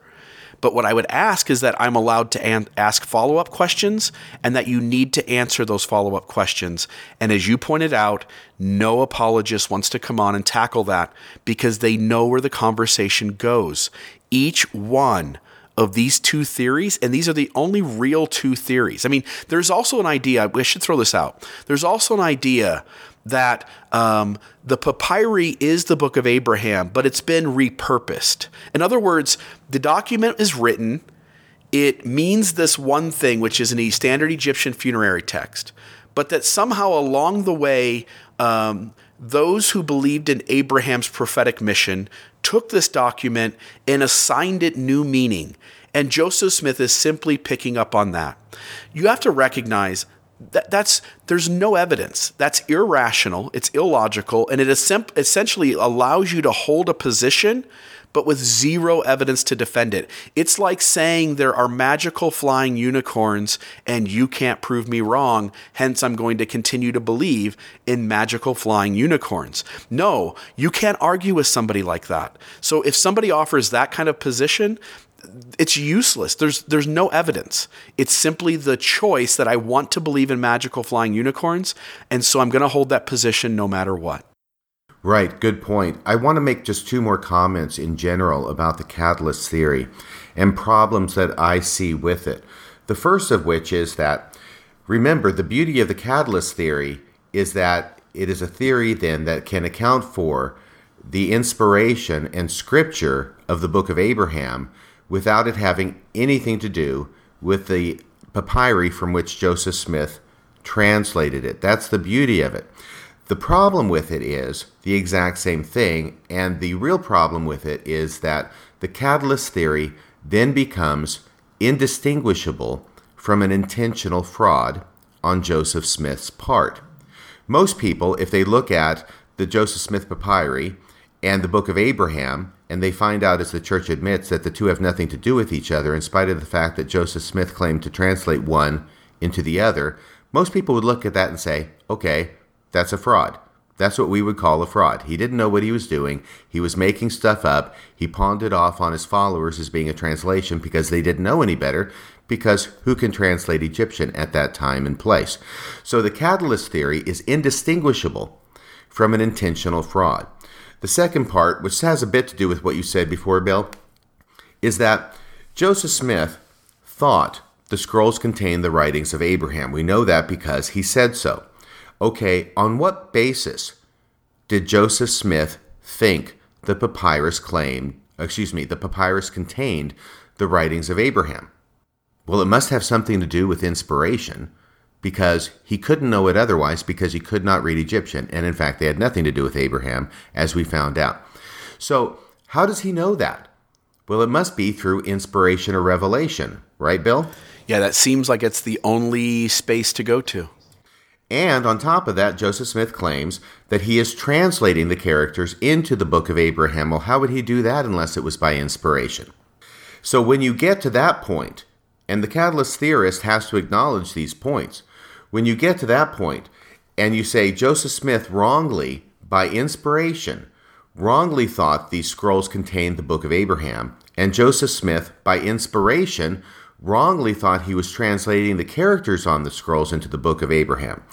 But what I would ask is that I'm allowed to an- ask follow up questions and that you need to answer those follow up questions. And as you pointed out, no apologist wants to come on and tackle that because they know where the conversation goes. Each one of these two theories, and these are the only real two theories. I mean, there's also an idea, I should throw this out. There's also an idea that um, the papyri is the book of Abraham, but it's been repurposed. In other words, the document is written, it means this one thing, which is an standard Egyptian funerary text, but that somehow along the way, um, those who believed in Abraham's prophetic mission took this document and assigned it new meaning. And Joseph Smith is simply picking up on that. You have to recognize that, that's there's no evidence. That's irrational. It's illogical, and it essentially allows you to hold a position, but with zero evidence to defend it. It's like saying there are magical flying unicorns, and you can't prove me wrong. Hence, I'm going to continue to believe in magical flying unicorns. No, you can't argue with somebody like that. So if somebody offers that kind of position, it's useless. There's there's no evidence. It's simply the choice that I want to believe in magical flying unicorns, and so I'm going to hold that position no matter what. Right, good point. I want to make just two more comments in general about the catalyst theory and problems that I see with it. The first of which is that remember the beauty of the catalyst theory is that it is a theory then that can account for the inspiration and scripture of the book of Abraham without it having anything to do with the papyri from which Joseph Smith translated it. That's the beauty of it. The problem with it is the exact same thing, and the real problem with it is that the catalyst theory then becomes indistinguishable from an intentional fraud on Joseph Smith's part. Most people, if they look at the Joseph Smith papyri and the book of Abraham, and they find out as the church admits that the two have nothing to do with each other, in spite of the fact that Joseph Smith claimed to translate one into the other, most people would look at that and say, okay, that's a fraud. That's what we would call a fraud. He didn't know what he was doing. He was making stuff up. He pawned it off on his followers as being a translation because they didn't know any better, because who can translate Egyptian at that time and place? So the catalyst theory is indistinguishable from an intentional fraud. The second part, which has a bit to do with what you said before, Bill, is that Joseph Smith thought the scrolls contained the writings of Abraham. We know that because he said so. Okay, on what basis did Joseph Smith think the papyrus claimed, excuse me, the papyrus contained the writings of Abraham? Well, it must have something to do with inspiration because he couldn't know it otherwise because he could not read Egyptian. And in fact, they had nothing to do with Abraham, as we found out. So, how does he know that? Well, it must be through inspiration or revelation, right, Bill? Yeah, that seems like it's the only space to go to. And on top of that, Joseph Smith claims that he is translating the characters into the book of Abraham. Well, how would he do that unless it was by inspiration? So when you get to that point, and the catalyst theorist has to acknowledge these points, when you get to that point and you say Joseph Smith wrongly, by inspiration, wrongly thought these scrolls contained the book of Abraham, and Joseph Smith, by inspiration, wrongly thought he was translating the characters on the scrolls into the Book of Abraham.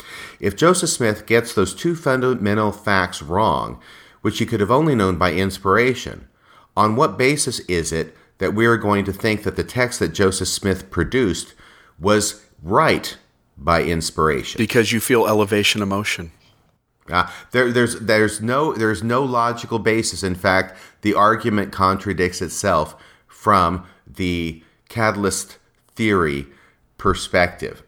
If Joseph Smith gets those two fundamental facts wrong, which he could have only known by inspiration, on what basis is it that we are going to think that the text that Joseph Smith produced was right by inspiration? Because you feel elevation emotion. Uh, there, there's, there's, no, there's no logical basis. In fact, the argument contradicts itself from the catalyst theory perspective.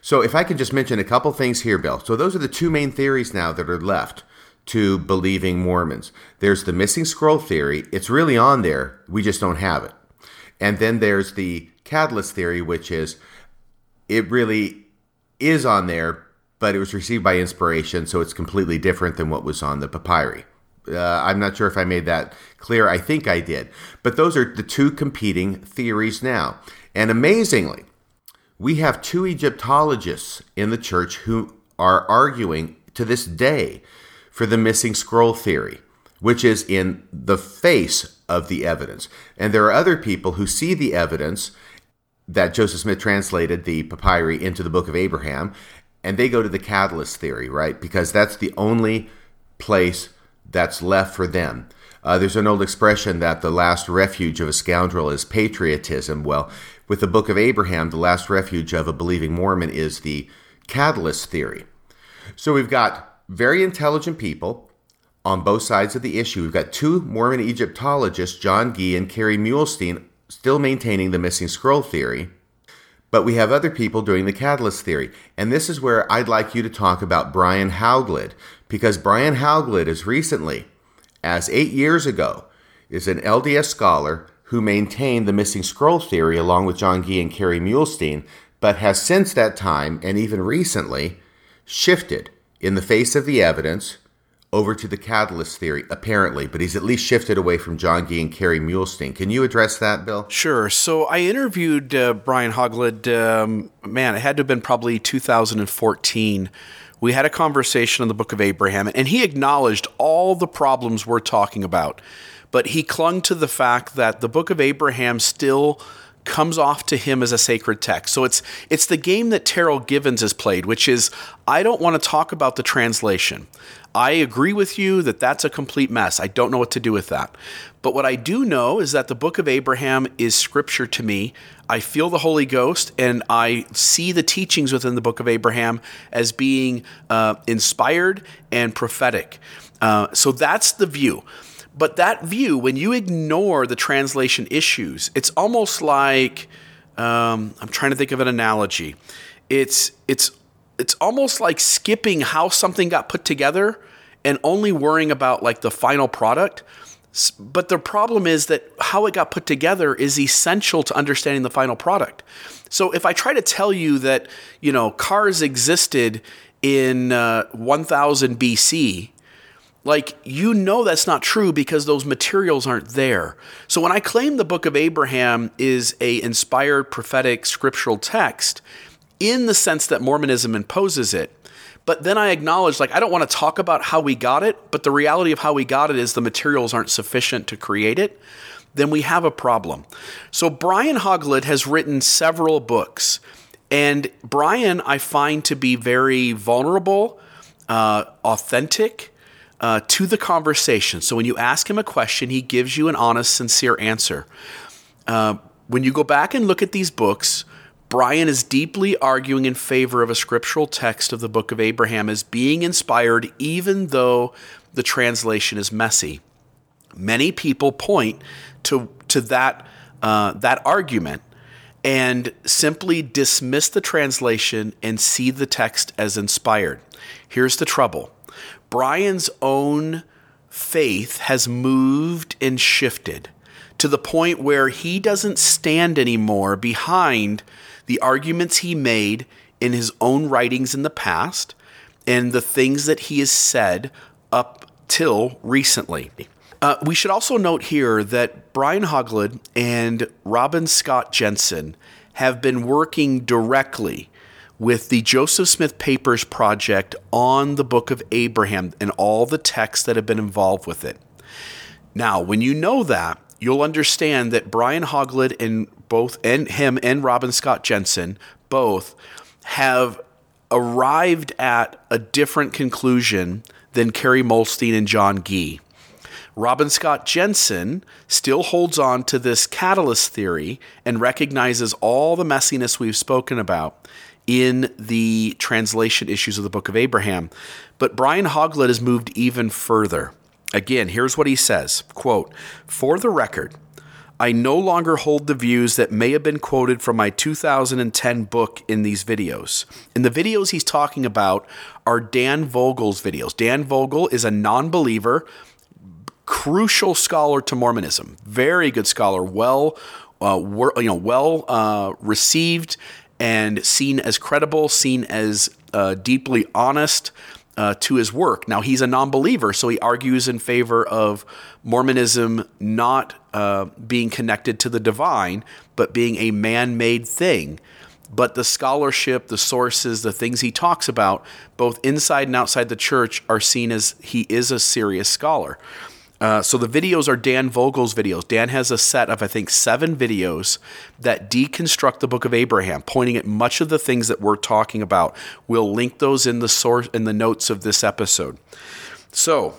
So, if I could just mention a couple things here, Bill. So, those are the two main theories now that are left to believing Mormons. There's the missing scroll theory. It's really on there. We just don't have it. And then there's the catalyst theory, which is it really is on there, but it was received by inspiration, so it's completely different than what was on the papyri. Uh, I'm not sure if I made that clear. I think I did. But those are the two competing theories now. And amazingly, we have two Egyptologists in the church who are arguing to this day for the missing scroll theory, which is in the face of the evidence. And there are other people who see the evidence that Joseph Smith translated the papyri into the book of Abraham, and they go to the catalyst theory, right? Because that's the only place that's left for them. Uh, there's an old expression that the last refuge of a scoundrel is patriotism. Well, with the Book of Abraham, the last refuge of a believing Mormon is the catalyst theory. So we've got very intelligent people on both sides of the issue. We've got two Mormon Egyptologists, John Gee and Kerry Muhlestein, still maintaining the missing scroll theory. But we have other people doing the catalyst theory. And this is where I'd like you to talk about Brian Hauglid, because Brian Hauglid is recently, as eight years ago, is an LDS scholar who maintained the missing scroll theory along with John Gee and Kerry Muhlestein, but has since that time, and even recently, shifted in the face of the evidence over to the catalyst theory, apparently, but he's at least shifted away from John Gee and Kerry Muhlestein. Can you address that, Bill? Sure. So I interviewed uh, Brian Hauglid, um, man, it had to have been probably 2014. We had a conversation on the book of Abraham, and he acknowledged all the problems we're talking about, but he clung to the fact that the book of Abraham still comes off to him as a sacred text. So it's it's the game that Terryl Givens has played, which is I don't want to talk about the translation. I agree with you that that's a complete mess. I don't know what to do with that. But what I do know is that the book of Abraham is scripture to me. I feel the Holy Ghost and I see the teachings within the book of Abraham as being uh, inspired and prophetic. Uh, so that's the view. But that view, when you ignore the translation issues, it's almost like um, I'm trying to think of an analogy. It's it's it's almost like skipping how something got put together and only worrying about like the final product. But the problem is that how it got put together is essential to understanding the final product. So if I try to tell you that, you know, cars existed in uh, 1000 BC, like, you know that's not true because those materials aren't there. So when I claim the book of Abraham is a inspired prophetic scriptural text, in the sense that Mormonism imposes it, but then I acknowledge, like, I don't want to talk about how we got it, but the reality of how we got it is the materials aren't sufficient to create it, then we have a problem. So Brian Hauglid has written several books, and Brian I find to be very vulnerable, uh, authentic, uh, to the conversation. So when you ask him a question, he gives you an honest, sincere answer. Uh, when you go back and look at these books, Brian is deeply arguing in favor of a scriptural text of the book of Abraham as being inspired, even though the translation is messy. Many people point to, to that, uh, that argument and simply dismiss the translation and see the text as inspired. Here's the trouble Brian's own faith has moved and shifted to the point where he doesn't stand anymore behind the arguments he made in his own writings in the past and the things that he has said up till recently. Uh, we should also note here that Brian Hauglid and Robin Scott Jensen have been working directly with the Joseph Smith Papers Project on the book of Abraham and all the texts that have been involved with it. Now, when you know that, you'll understand that Brian Hauglid and both and him and Robin Scott Jensen both have arrived at a different conclusion than Kerry Muhlestein and John Gee. Robin Scott Jensen still holds on to this catalyst theory and recognizes all the messiness we've spoken about in the translation issues of the Book of Abraham. But Brian Hauglid has moved even further. Again, here's what he says quote, For the record, I no longer hold the views that may have been quoted from my 2010 book in these videos. And the videos he's talking about are Dan Vogel's videos. Dan Vogel is a non believer, crucial scholar to Mormonism, very good scholar, well, uh, you know, well uh, received and seen as credible, seen as uh, deeply honest uh, to his work. Now, he's a non believer, so he argues in favor of Mormonism not uh, being connected to the divine, but being a man made thing. But the scholarship, the sources, the things he talks about, both inside and outside the church, are seen as he is a serious scholar. Uh, so the videos are Dan Vogel's videos. Dan has a set of, I think, seven videos that deconstruct the Book of Abraham, pointing at much of the things that we're talking about. We'll link those in the source in the notes of this episode. So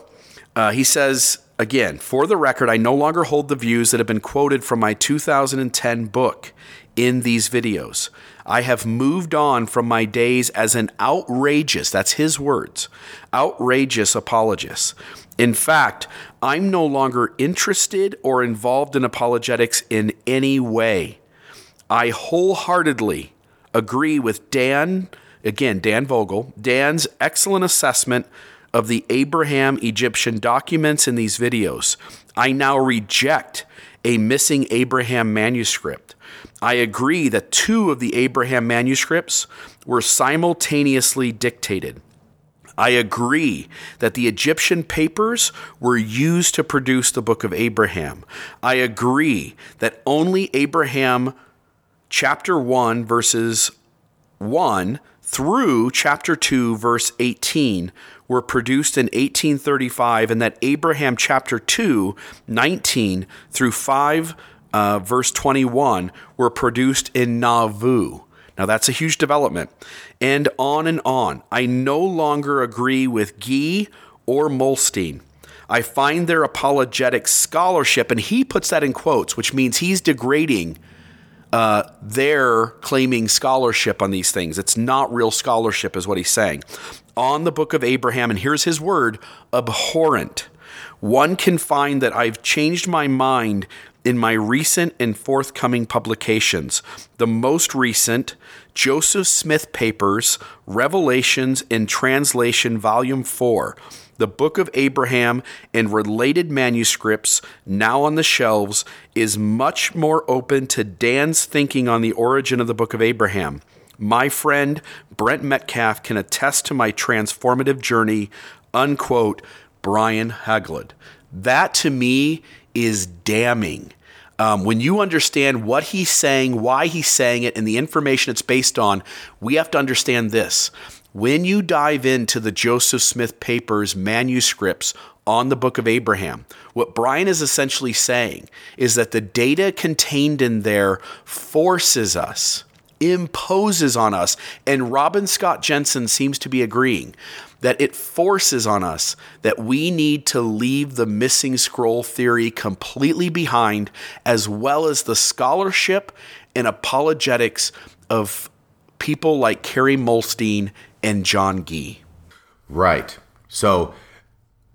uh, he says again, for the record, I no longer hold the views that have been quoted from my 2010 book in these videos. I have moved on from my days as an outrageous, that's his words, outrageous apologist. In fact, I'm no longer interested or involved in apologetics in any way. I wholeheartedly agree with Dan, again, Dan Vogel, Dan's excellent assessment of the Abraham Egyptian documents in these videos. I now reject a missing Abraham manuscript. I agree that two of the Abraham manuscripts were simultaneously dictated. I agree that the Egyptian papers were used to produce the book of Abraham. I agree that only Abraham chapter 1, verses 1 through chapter 2, verse 18 were produced in 1835, and that Abraham chapter 2, 19 through 5, uh, verse 21 were produced in Nauvoo. Now, that's a huge development. And on and on. I no longer agree with Gee or Muhlestein. I find their apologetic scholarship, and he puts that in quotes, which means he's degrading uh, their claiming scholarship on these things. It's not real scholarship, is what he's saying. On the book of Abraham, and here's his word abhorrent. One can find that I've changed my mind in my recent and forthcoming publications. The most recent, Joseph Smith Papers, Revelations in Translation, Volume 4. The Book of Abraham and related manuscripts, now on the shelves, is much more open to Dan's thinking on the origin of the Book of Abraham. My friend Brent Metcalfe can attest to my transformative journey. Unquote, Brian Hauglid. That to me is damning. Um, when you understand what he's saying, why he's saying it, and the information it's based on, we have to understand this. When you dive into the Joseph Smith Papers manuscripts on the book of Abraham, what Brian is essentially saying is that the data contained in there forces us, imposes on us, and Robin Scott Jensen seems to be agreeing that it forces on us that we need to leave the missing scroll theory completely behind, as well as the scholarship and apologetics of people like Kerry Muhlestein and John Gee. Right. So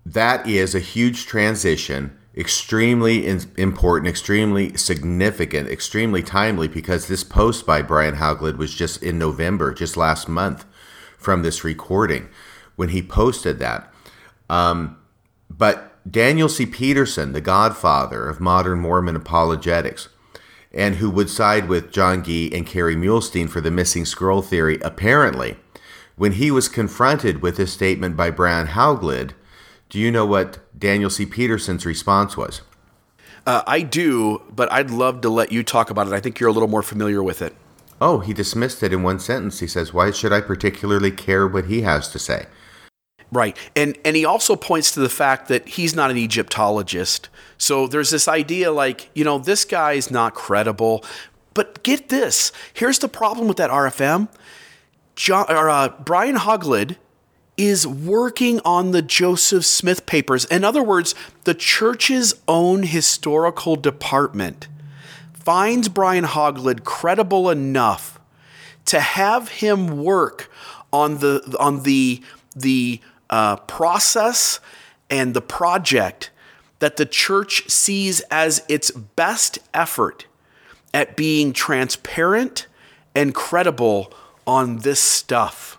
that is a huge transition, extremely important, extremely significant, extremely timely because this post by Brian Hauglid was just in November, just last month from this recording when he posted that. Um, but Daniel C. Peterson, the godfather of modern Mormon apologetics, and who would side with John Gee and Kerry Muhlestein for the missing scroll theory, apparently, when he was confronted with this statement by Brian Hauglid, do you know what Daniel C. Peterson's response was? Uh, I do, but I'd love to let you talk about it. I think you're a little more familiar with it. Oh, he dismissed it in one sentence. He says, Why should I particularly care what he has to say? Right. And and he also points to the fact that he's not an Egyptologist. So there's this idea like, you know, this guy is not credible. But get this here's the problem with that RFM. John, or, uh, Brian Hauglid is working on the Joseph Smith papers. In other words, the church's own historical department finds Brian Hauglid credible enough to have him work on the on the the uh, process and the project that the church sees as its best effort at being transparent and credible on this stuff.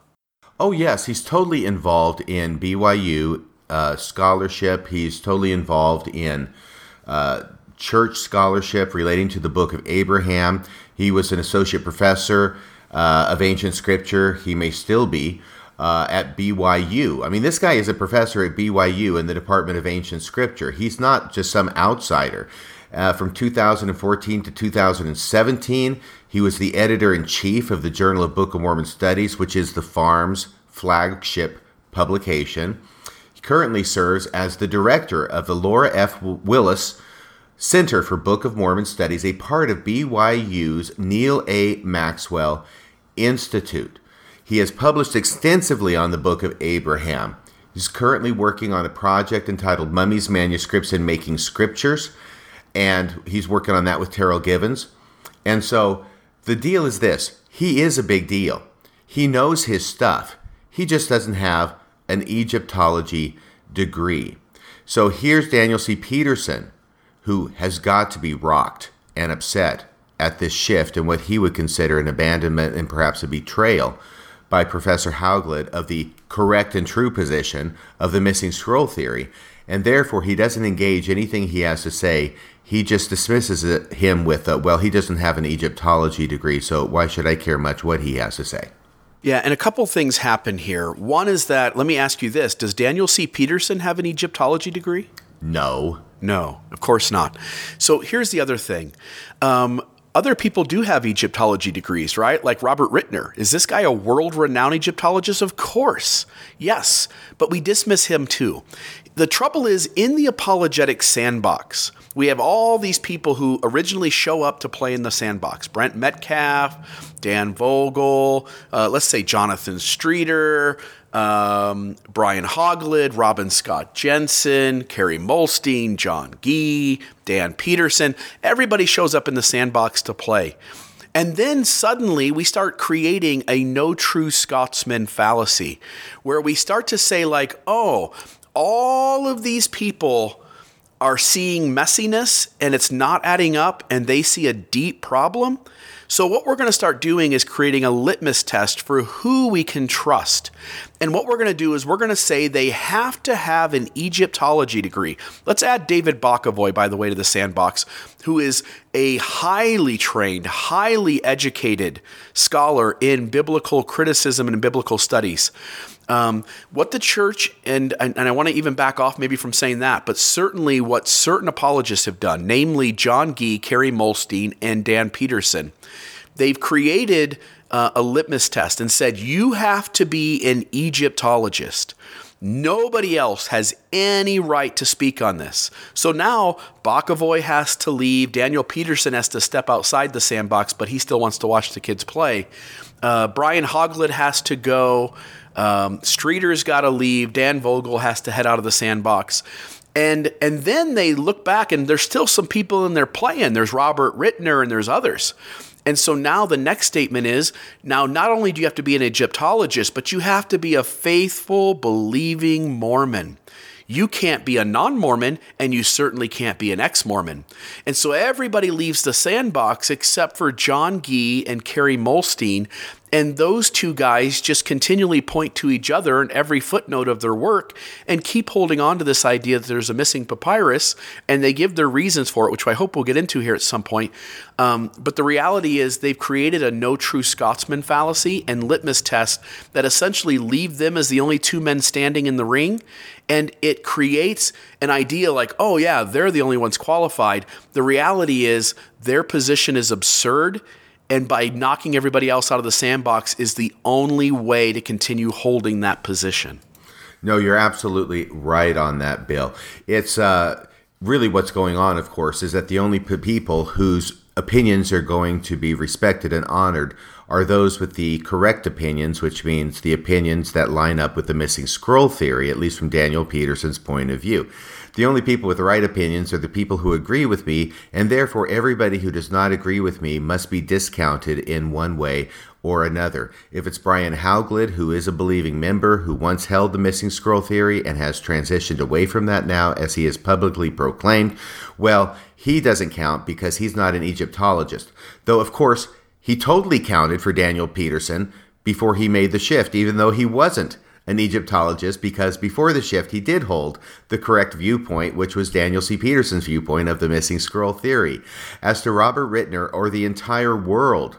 Oh, yes, he's totally involved in BYU uh, scholarship. He's totally involved in uh, church scholarship relating to the book of Abraham. He was an associate professor uh, of ancient scripture. He may still be. Uh, at BYU. I mean, this guy is a professor at BYU in the Department of Ancient Scripture. He's not just some outsider. Uh, from 2014 to 2017, he was the editor in chief of the Journal of Book of Mormon Studies, which is the FARMS flagship publication. He currently serves as the director of the Laura F. Willes Center for Book of Mormon Studies, a part of BYU's Neal A. Maxwell Institute. He has published extensively on the Book of Abraham. He's currently working on a project entitled Mummies, Manuscripts, and Making Scriptures, and he's working on that with Terryl Givens. And so the deal is this he is a big deal. He knows his stuff, he just doesn't have an Egyptology degree. So here's Daniel C. Peterson, who has got to be rocked and upset at this shift and what he would consider an abandonment and perhaps a betrayal by Professor Hauglid of the correct and true position of the missing scroll theory, and therefore he doesn't engage anything he has to say. He just dismisses it, him with, a, well, he doesn't have an Egyptology degree, so why should I care much what he has to say? Yeah, and a couple things happen here. One is that, let me ask you this Does Daniel C. Peterson have an Egyptology degree? No. No, of course not. So here's the other thing. Um, other people do have Egyptology degrees, right? Like Robert Ritner. Is this guy a world renowned Egyptologist? Of course. Yes, but we dismiss him too. The trouble is, in the apologetic sandbox, we have all these people who originally show up to play in the sandbox Brent Metcalfe, Dan Vogel, uh, let's say Jonathan Streeter, um, Brian Hauglid, Robin Scott Jensen, Kerry Muhlestein, John Gee, Dan Peterson. Everybody shows up in the sandbox to play. And then suddenly we start creating a no true Scotsman fallacy where we start to say, like, oh, all of these people are seeing messiness and it's not adding up and they see a deep problem. So, what we're going to start doing is creating a litmus test for who we can trust. And what we're going to do is we're going to say they have to have an Egyptology degree. Let's add David Bokovoy, by the way, to the sandbox, who is a highly trained, highly educated scholar in biblical criticism and biblical studies. Um, what the church, and, and, and I want to even back off maybe from saying that, but certainly what certain apologists have done, namely John Gee, Kerry Muhlestein, and Dan Peterson, they've created uh, a litmus test and said, you have to be an Egyptologist. Nobody else has any right to speak on this. So now Bokovoy has to leave. Daniel Peterson has to step outside the sandbox, but he still wants to watch the kids play. Uh, Brian Hauglid has to go. Um, Streeter's got to leave. Dan Vogel has to head out of the sandbox. And and then they look back and there's still some people in there playing. There's Robert Ritner and there's others. And so now the next statement is now not only do you have to be an Egyptologist, but you have to be a faithful, believing Mormon. You can't be a non Mormon, and you certainly can't be an ex Mormon. And so everybody leaves the sandbox except for John Gee and Kerry Muhlestein and those two guys just continually point to each other in every footnote of their work and keep holding on to this idea that there's a missing papyrus. And they give their reasons for it, which I hope we'll get into here at some point. Um, but the reality is they've created a no true Scotsman fallacy and litmus test that essentially leave them as the only two men standing in the ring. And it creates an idea like, oh, yeah, they're the only ones qualified. The reality is their position is absurd and by knocking everybody else out of the sandbox is the only way to continue holding that position. No, you're absolutely right on that, Bill. It's uh, really what's going on, of course, is that the only people whose opinions are going to be respected and honored are those with the correct opinions, which means the opinions that line up with the missing scroll theory, at least from Daniel Peterson's point of view. The only people with the right opinions are the people who agree with me, and therefore everybody who does not agree with me must be discounted in one way or another. If it's Brian Hauglid, who is a believing member, who once held the missing scroll theory and has transitioned away from that now, as he has publicly proclaimed, well, he doesn't count because he's not an Egyptologist. Though, of course, he totally counted for Daniel Peterson before he made the shift, even though he wasn't an Egyptologist, because before the shift he did hold the correct viewpoint, which was Daniel C. Peterson's viewpoint of the missing scroll theory. As to Robert Ritner or the entire world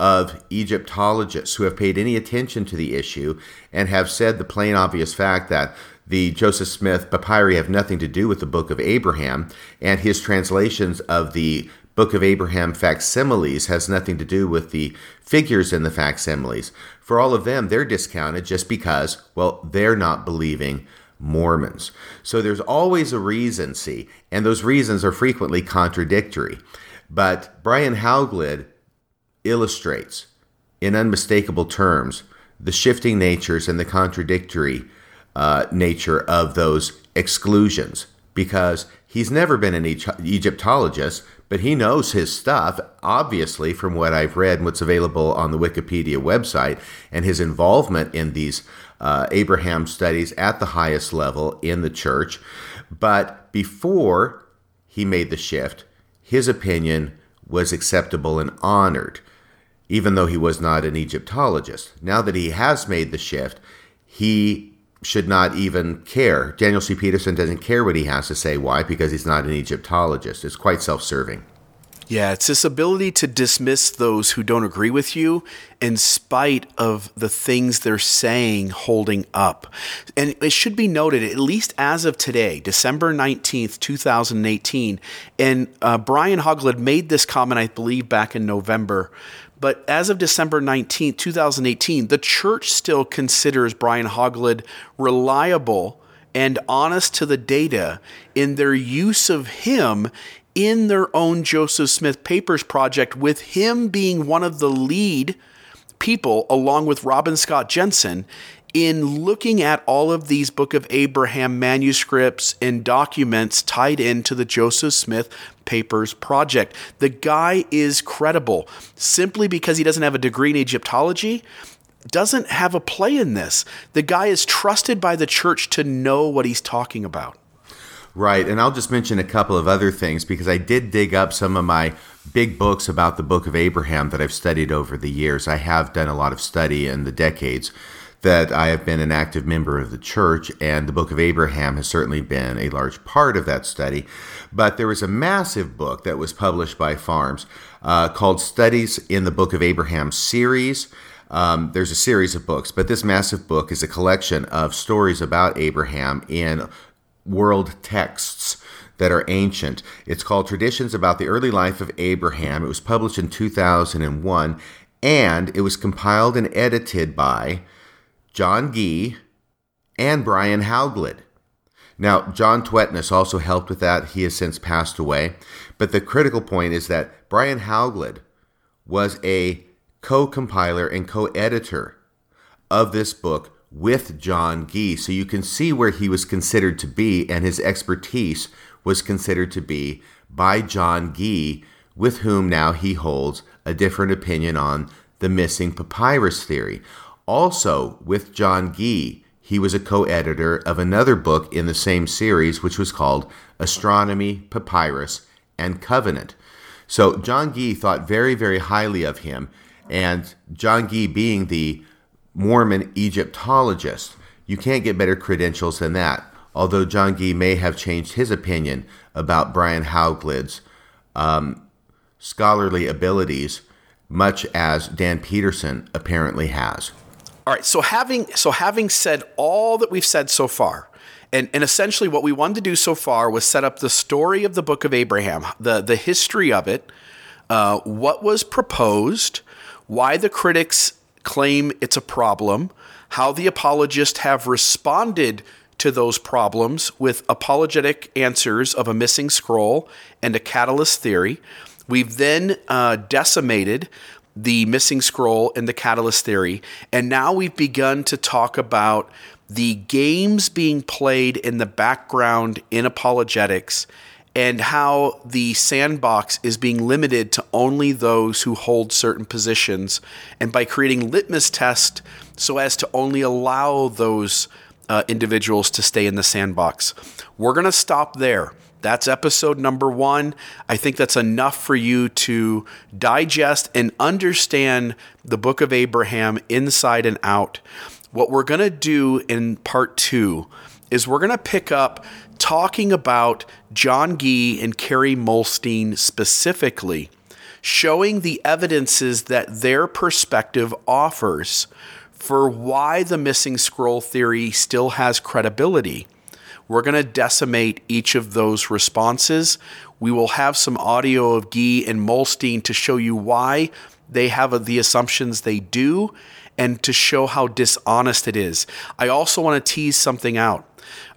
of Egyptologists who have paid any attention to the issue and have said the plain obvious fact that the Joseph Smith papyri have nothing to do with the Book of Abraham, and his translations of the Book of Abraham facsimiles has nothing to do with the figures in the facsimiles. For all of them, they're discounted just because, well, they're not believing Mormons. So there's always a reason, see, and those reasons are frequently contradictory. But Brian Hauglid illustrates in unmistakable terms the shifting natures and the contradictory uh, nature of those exclusions because he's never been an Egyptologist, but he knows his stuff, obviously, from what I've read and what's available on the Wikipedia website, and his involvement in these uh, Abraham studies at the highest level in the church. But before he made the shift, his opinion was acceptable and honored, even though he was not an Egyptologist. Now that he has made the shift, he should not even care. Daniel C. Peterson doesn't care what he has to say. Why? Because he's not an Egyptologist. It's quite self serving. Yeah, it's this ability to dismiss those who don't agree with you in spite of the things they're saying holding up. And it should be noted, at least as of today, December 19th, 2018, and uh, Brian Hauglid made this comment, I believe, back in November but as of December 19, 2018, the church still considers Brian Hauglid reliable and honest to the data in their use of him in their own Joseph Smith Papers project, with him being one of the lead people, along with Robin Scott Jensen, in looking at all of these Book of Abraham manuscripts and documents tied into the Joseph Smith Papers project. The guy is credible simply because he doesn't have a degree in Egyptology. Doesn't have a play in this. The guy is trusted by the church to know what he's talking about. Right. And I'll just mention a couple of other things because I did dig up some of my big books about the book of Abraham that I've studied over the years. I have done a lot of study in the decades that I have been an active member of the church, and the Book of Abraham has certainly been a large part of that study. But there was a massive book that was published by FARMS uh, called Studies in the Book of Abraham series. Um, there's a series of books, but this massive book is a collection of stories about Abraham in world texts that are ancient. It's called Traditions About the Early Life of Abraham. It was published in 2001, and it was compiled and edited by John Gee, and Brian Hauglid. Now, John Tvedtnes also helped with that. He has since passed away. But the critical point is that Brian Hauglid was a co compiler and co editor of this book with John Gee. So you can see where he was considered to be, and his expertise was considered to be by John Gee, with whom now he holds a different opinion on the missing papyrus theory. Also, with John Gee, he was a co editor of another book in the same series, which was called Astronomy, Papyrus, and Covenant. So, John Gee thought very, very highly of him, and John Gee being the Mormon Egyptologist, you can't get better credentials than that. Although John Gee may have changed his opinion about Brian Hauglid's um, scholarly abilities, much as Dan Peterson apparently has. All right. So having so having said all that we've said so far, and, and essentially what we wanted to do so far was set up the story of the book of Abraham, the the history of it, uh, what was proposed, why the critics claim it's a problem, how the apologists have responded to those problems with apologetic answers of a missing scroll and a catalyst theory We've then uh, decimated the missing scroll and the catalyst theory, and now we've begun to talk about the games being played in the background in apologetics and how the sandbox is being limited to only those who hold certain positions and by creating litmus tests so as to only allow those uh, individuals to stay in the sandbox. We're going to stop there. That's episode number one. I think that's enough for you to digest and understand the book of Abraham inside and out. What we're going to do in part two is we're going to pick up talking about John Gee and Kerry Muhlestein specifically, showing the evidences that their perspective offers for why the missing scroll theory still has credibility. We're going to decimate each of those responses. We will have some audio of Gee and Muhlestein to show you why they have the assumptions they do and to show how dishonest it is. I also want to tease something out.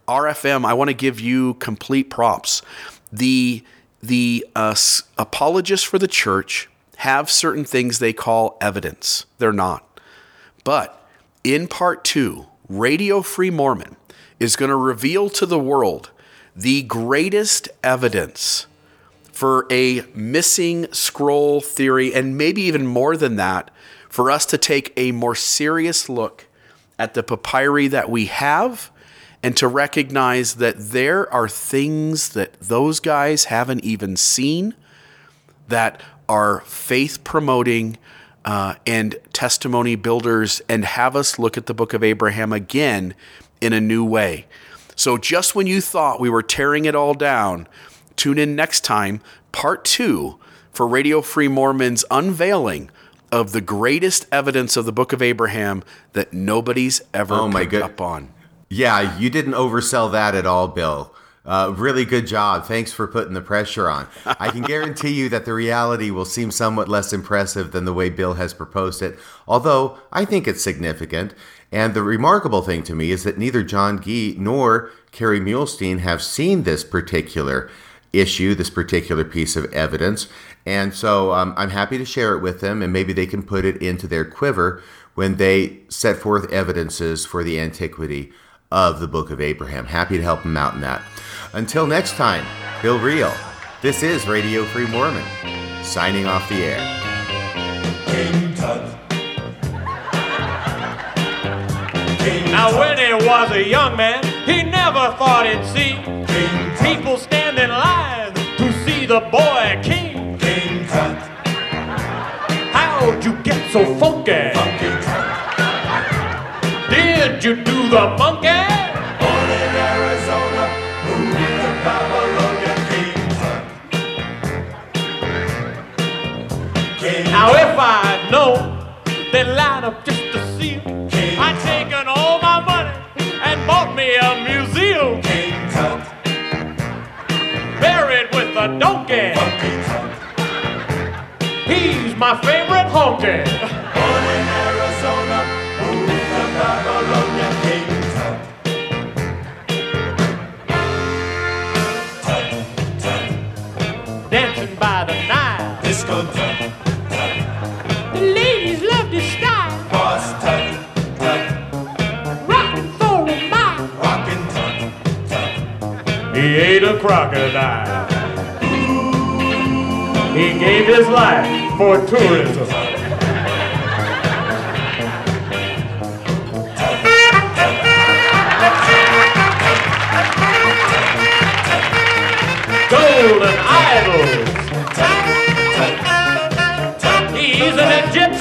RFM, I want to give you complete props. The the uh, apologists for the church have certain things they call evidence. They're not. But in part two, Radio Free Mormon is going to reveal to the world the greatest evidence for a missing scroll theory, and maybe even more than that, for us to take a more serious look at the papyri that we have and to recognize that there are things that those guys haven't even seen that are faith promoting uh, and testimony builders and have us look at the book of Abraham again in a new way. So, just when you thought we were tearing it all down, tune in next time, part two, for Radio Free Mormon's unveiling of the greatest evidence of the book of Abraham that nobody's ever oh picked up on. Yeah, you didn't oversell that at all, Bill. Uh, really good job. Thanks for putting the pressure on. I can guarantee you that the reality will seem somewhat less impressive than the way Bill has proposed it, although I think it's significant. And the remarkable thing to me is that neither John Gee nor Kerry Muhlestein have seen this particular issue, this particular piece of evidence. And so um, I'm happy to share it with them, and maybe they can put it into their quiver when they set forth evidences for the antiquity of the Book of Abraham. Happy to help them out in that. Until next time, Bill Reel. This is Radio Free Mormon, signing off the air. Now, when he was a young man, he never thought he'd see people stand in line to see the boy king. How'd you get so funky? Did you do the monkey? Born in Arizona, moved to Babylonia, King now, if I'd known they'd line up just to see him, I'd taken all He's my favorite honky. Born in Arizona, moved to Babylonia, King Tut. Tut, Tut. Dancing by the Nile. Disco Tut. The ladies love his style. Boss Tut. He ate a crocodile. He gave his life for tourism. Golden idols. He's an Egyptian.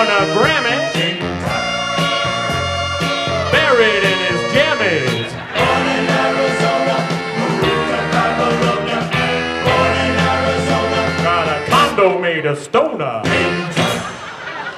Won a Grammy.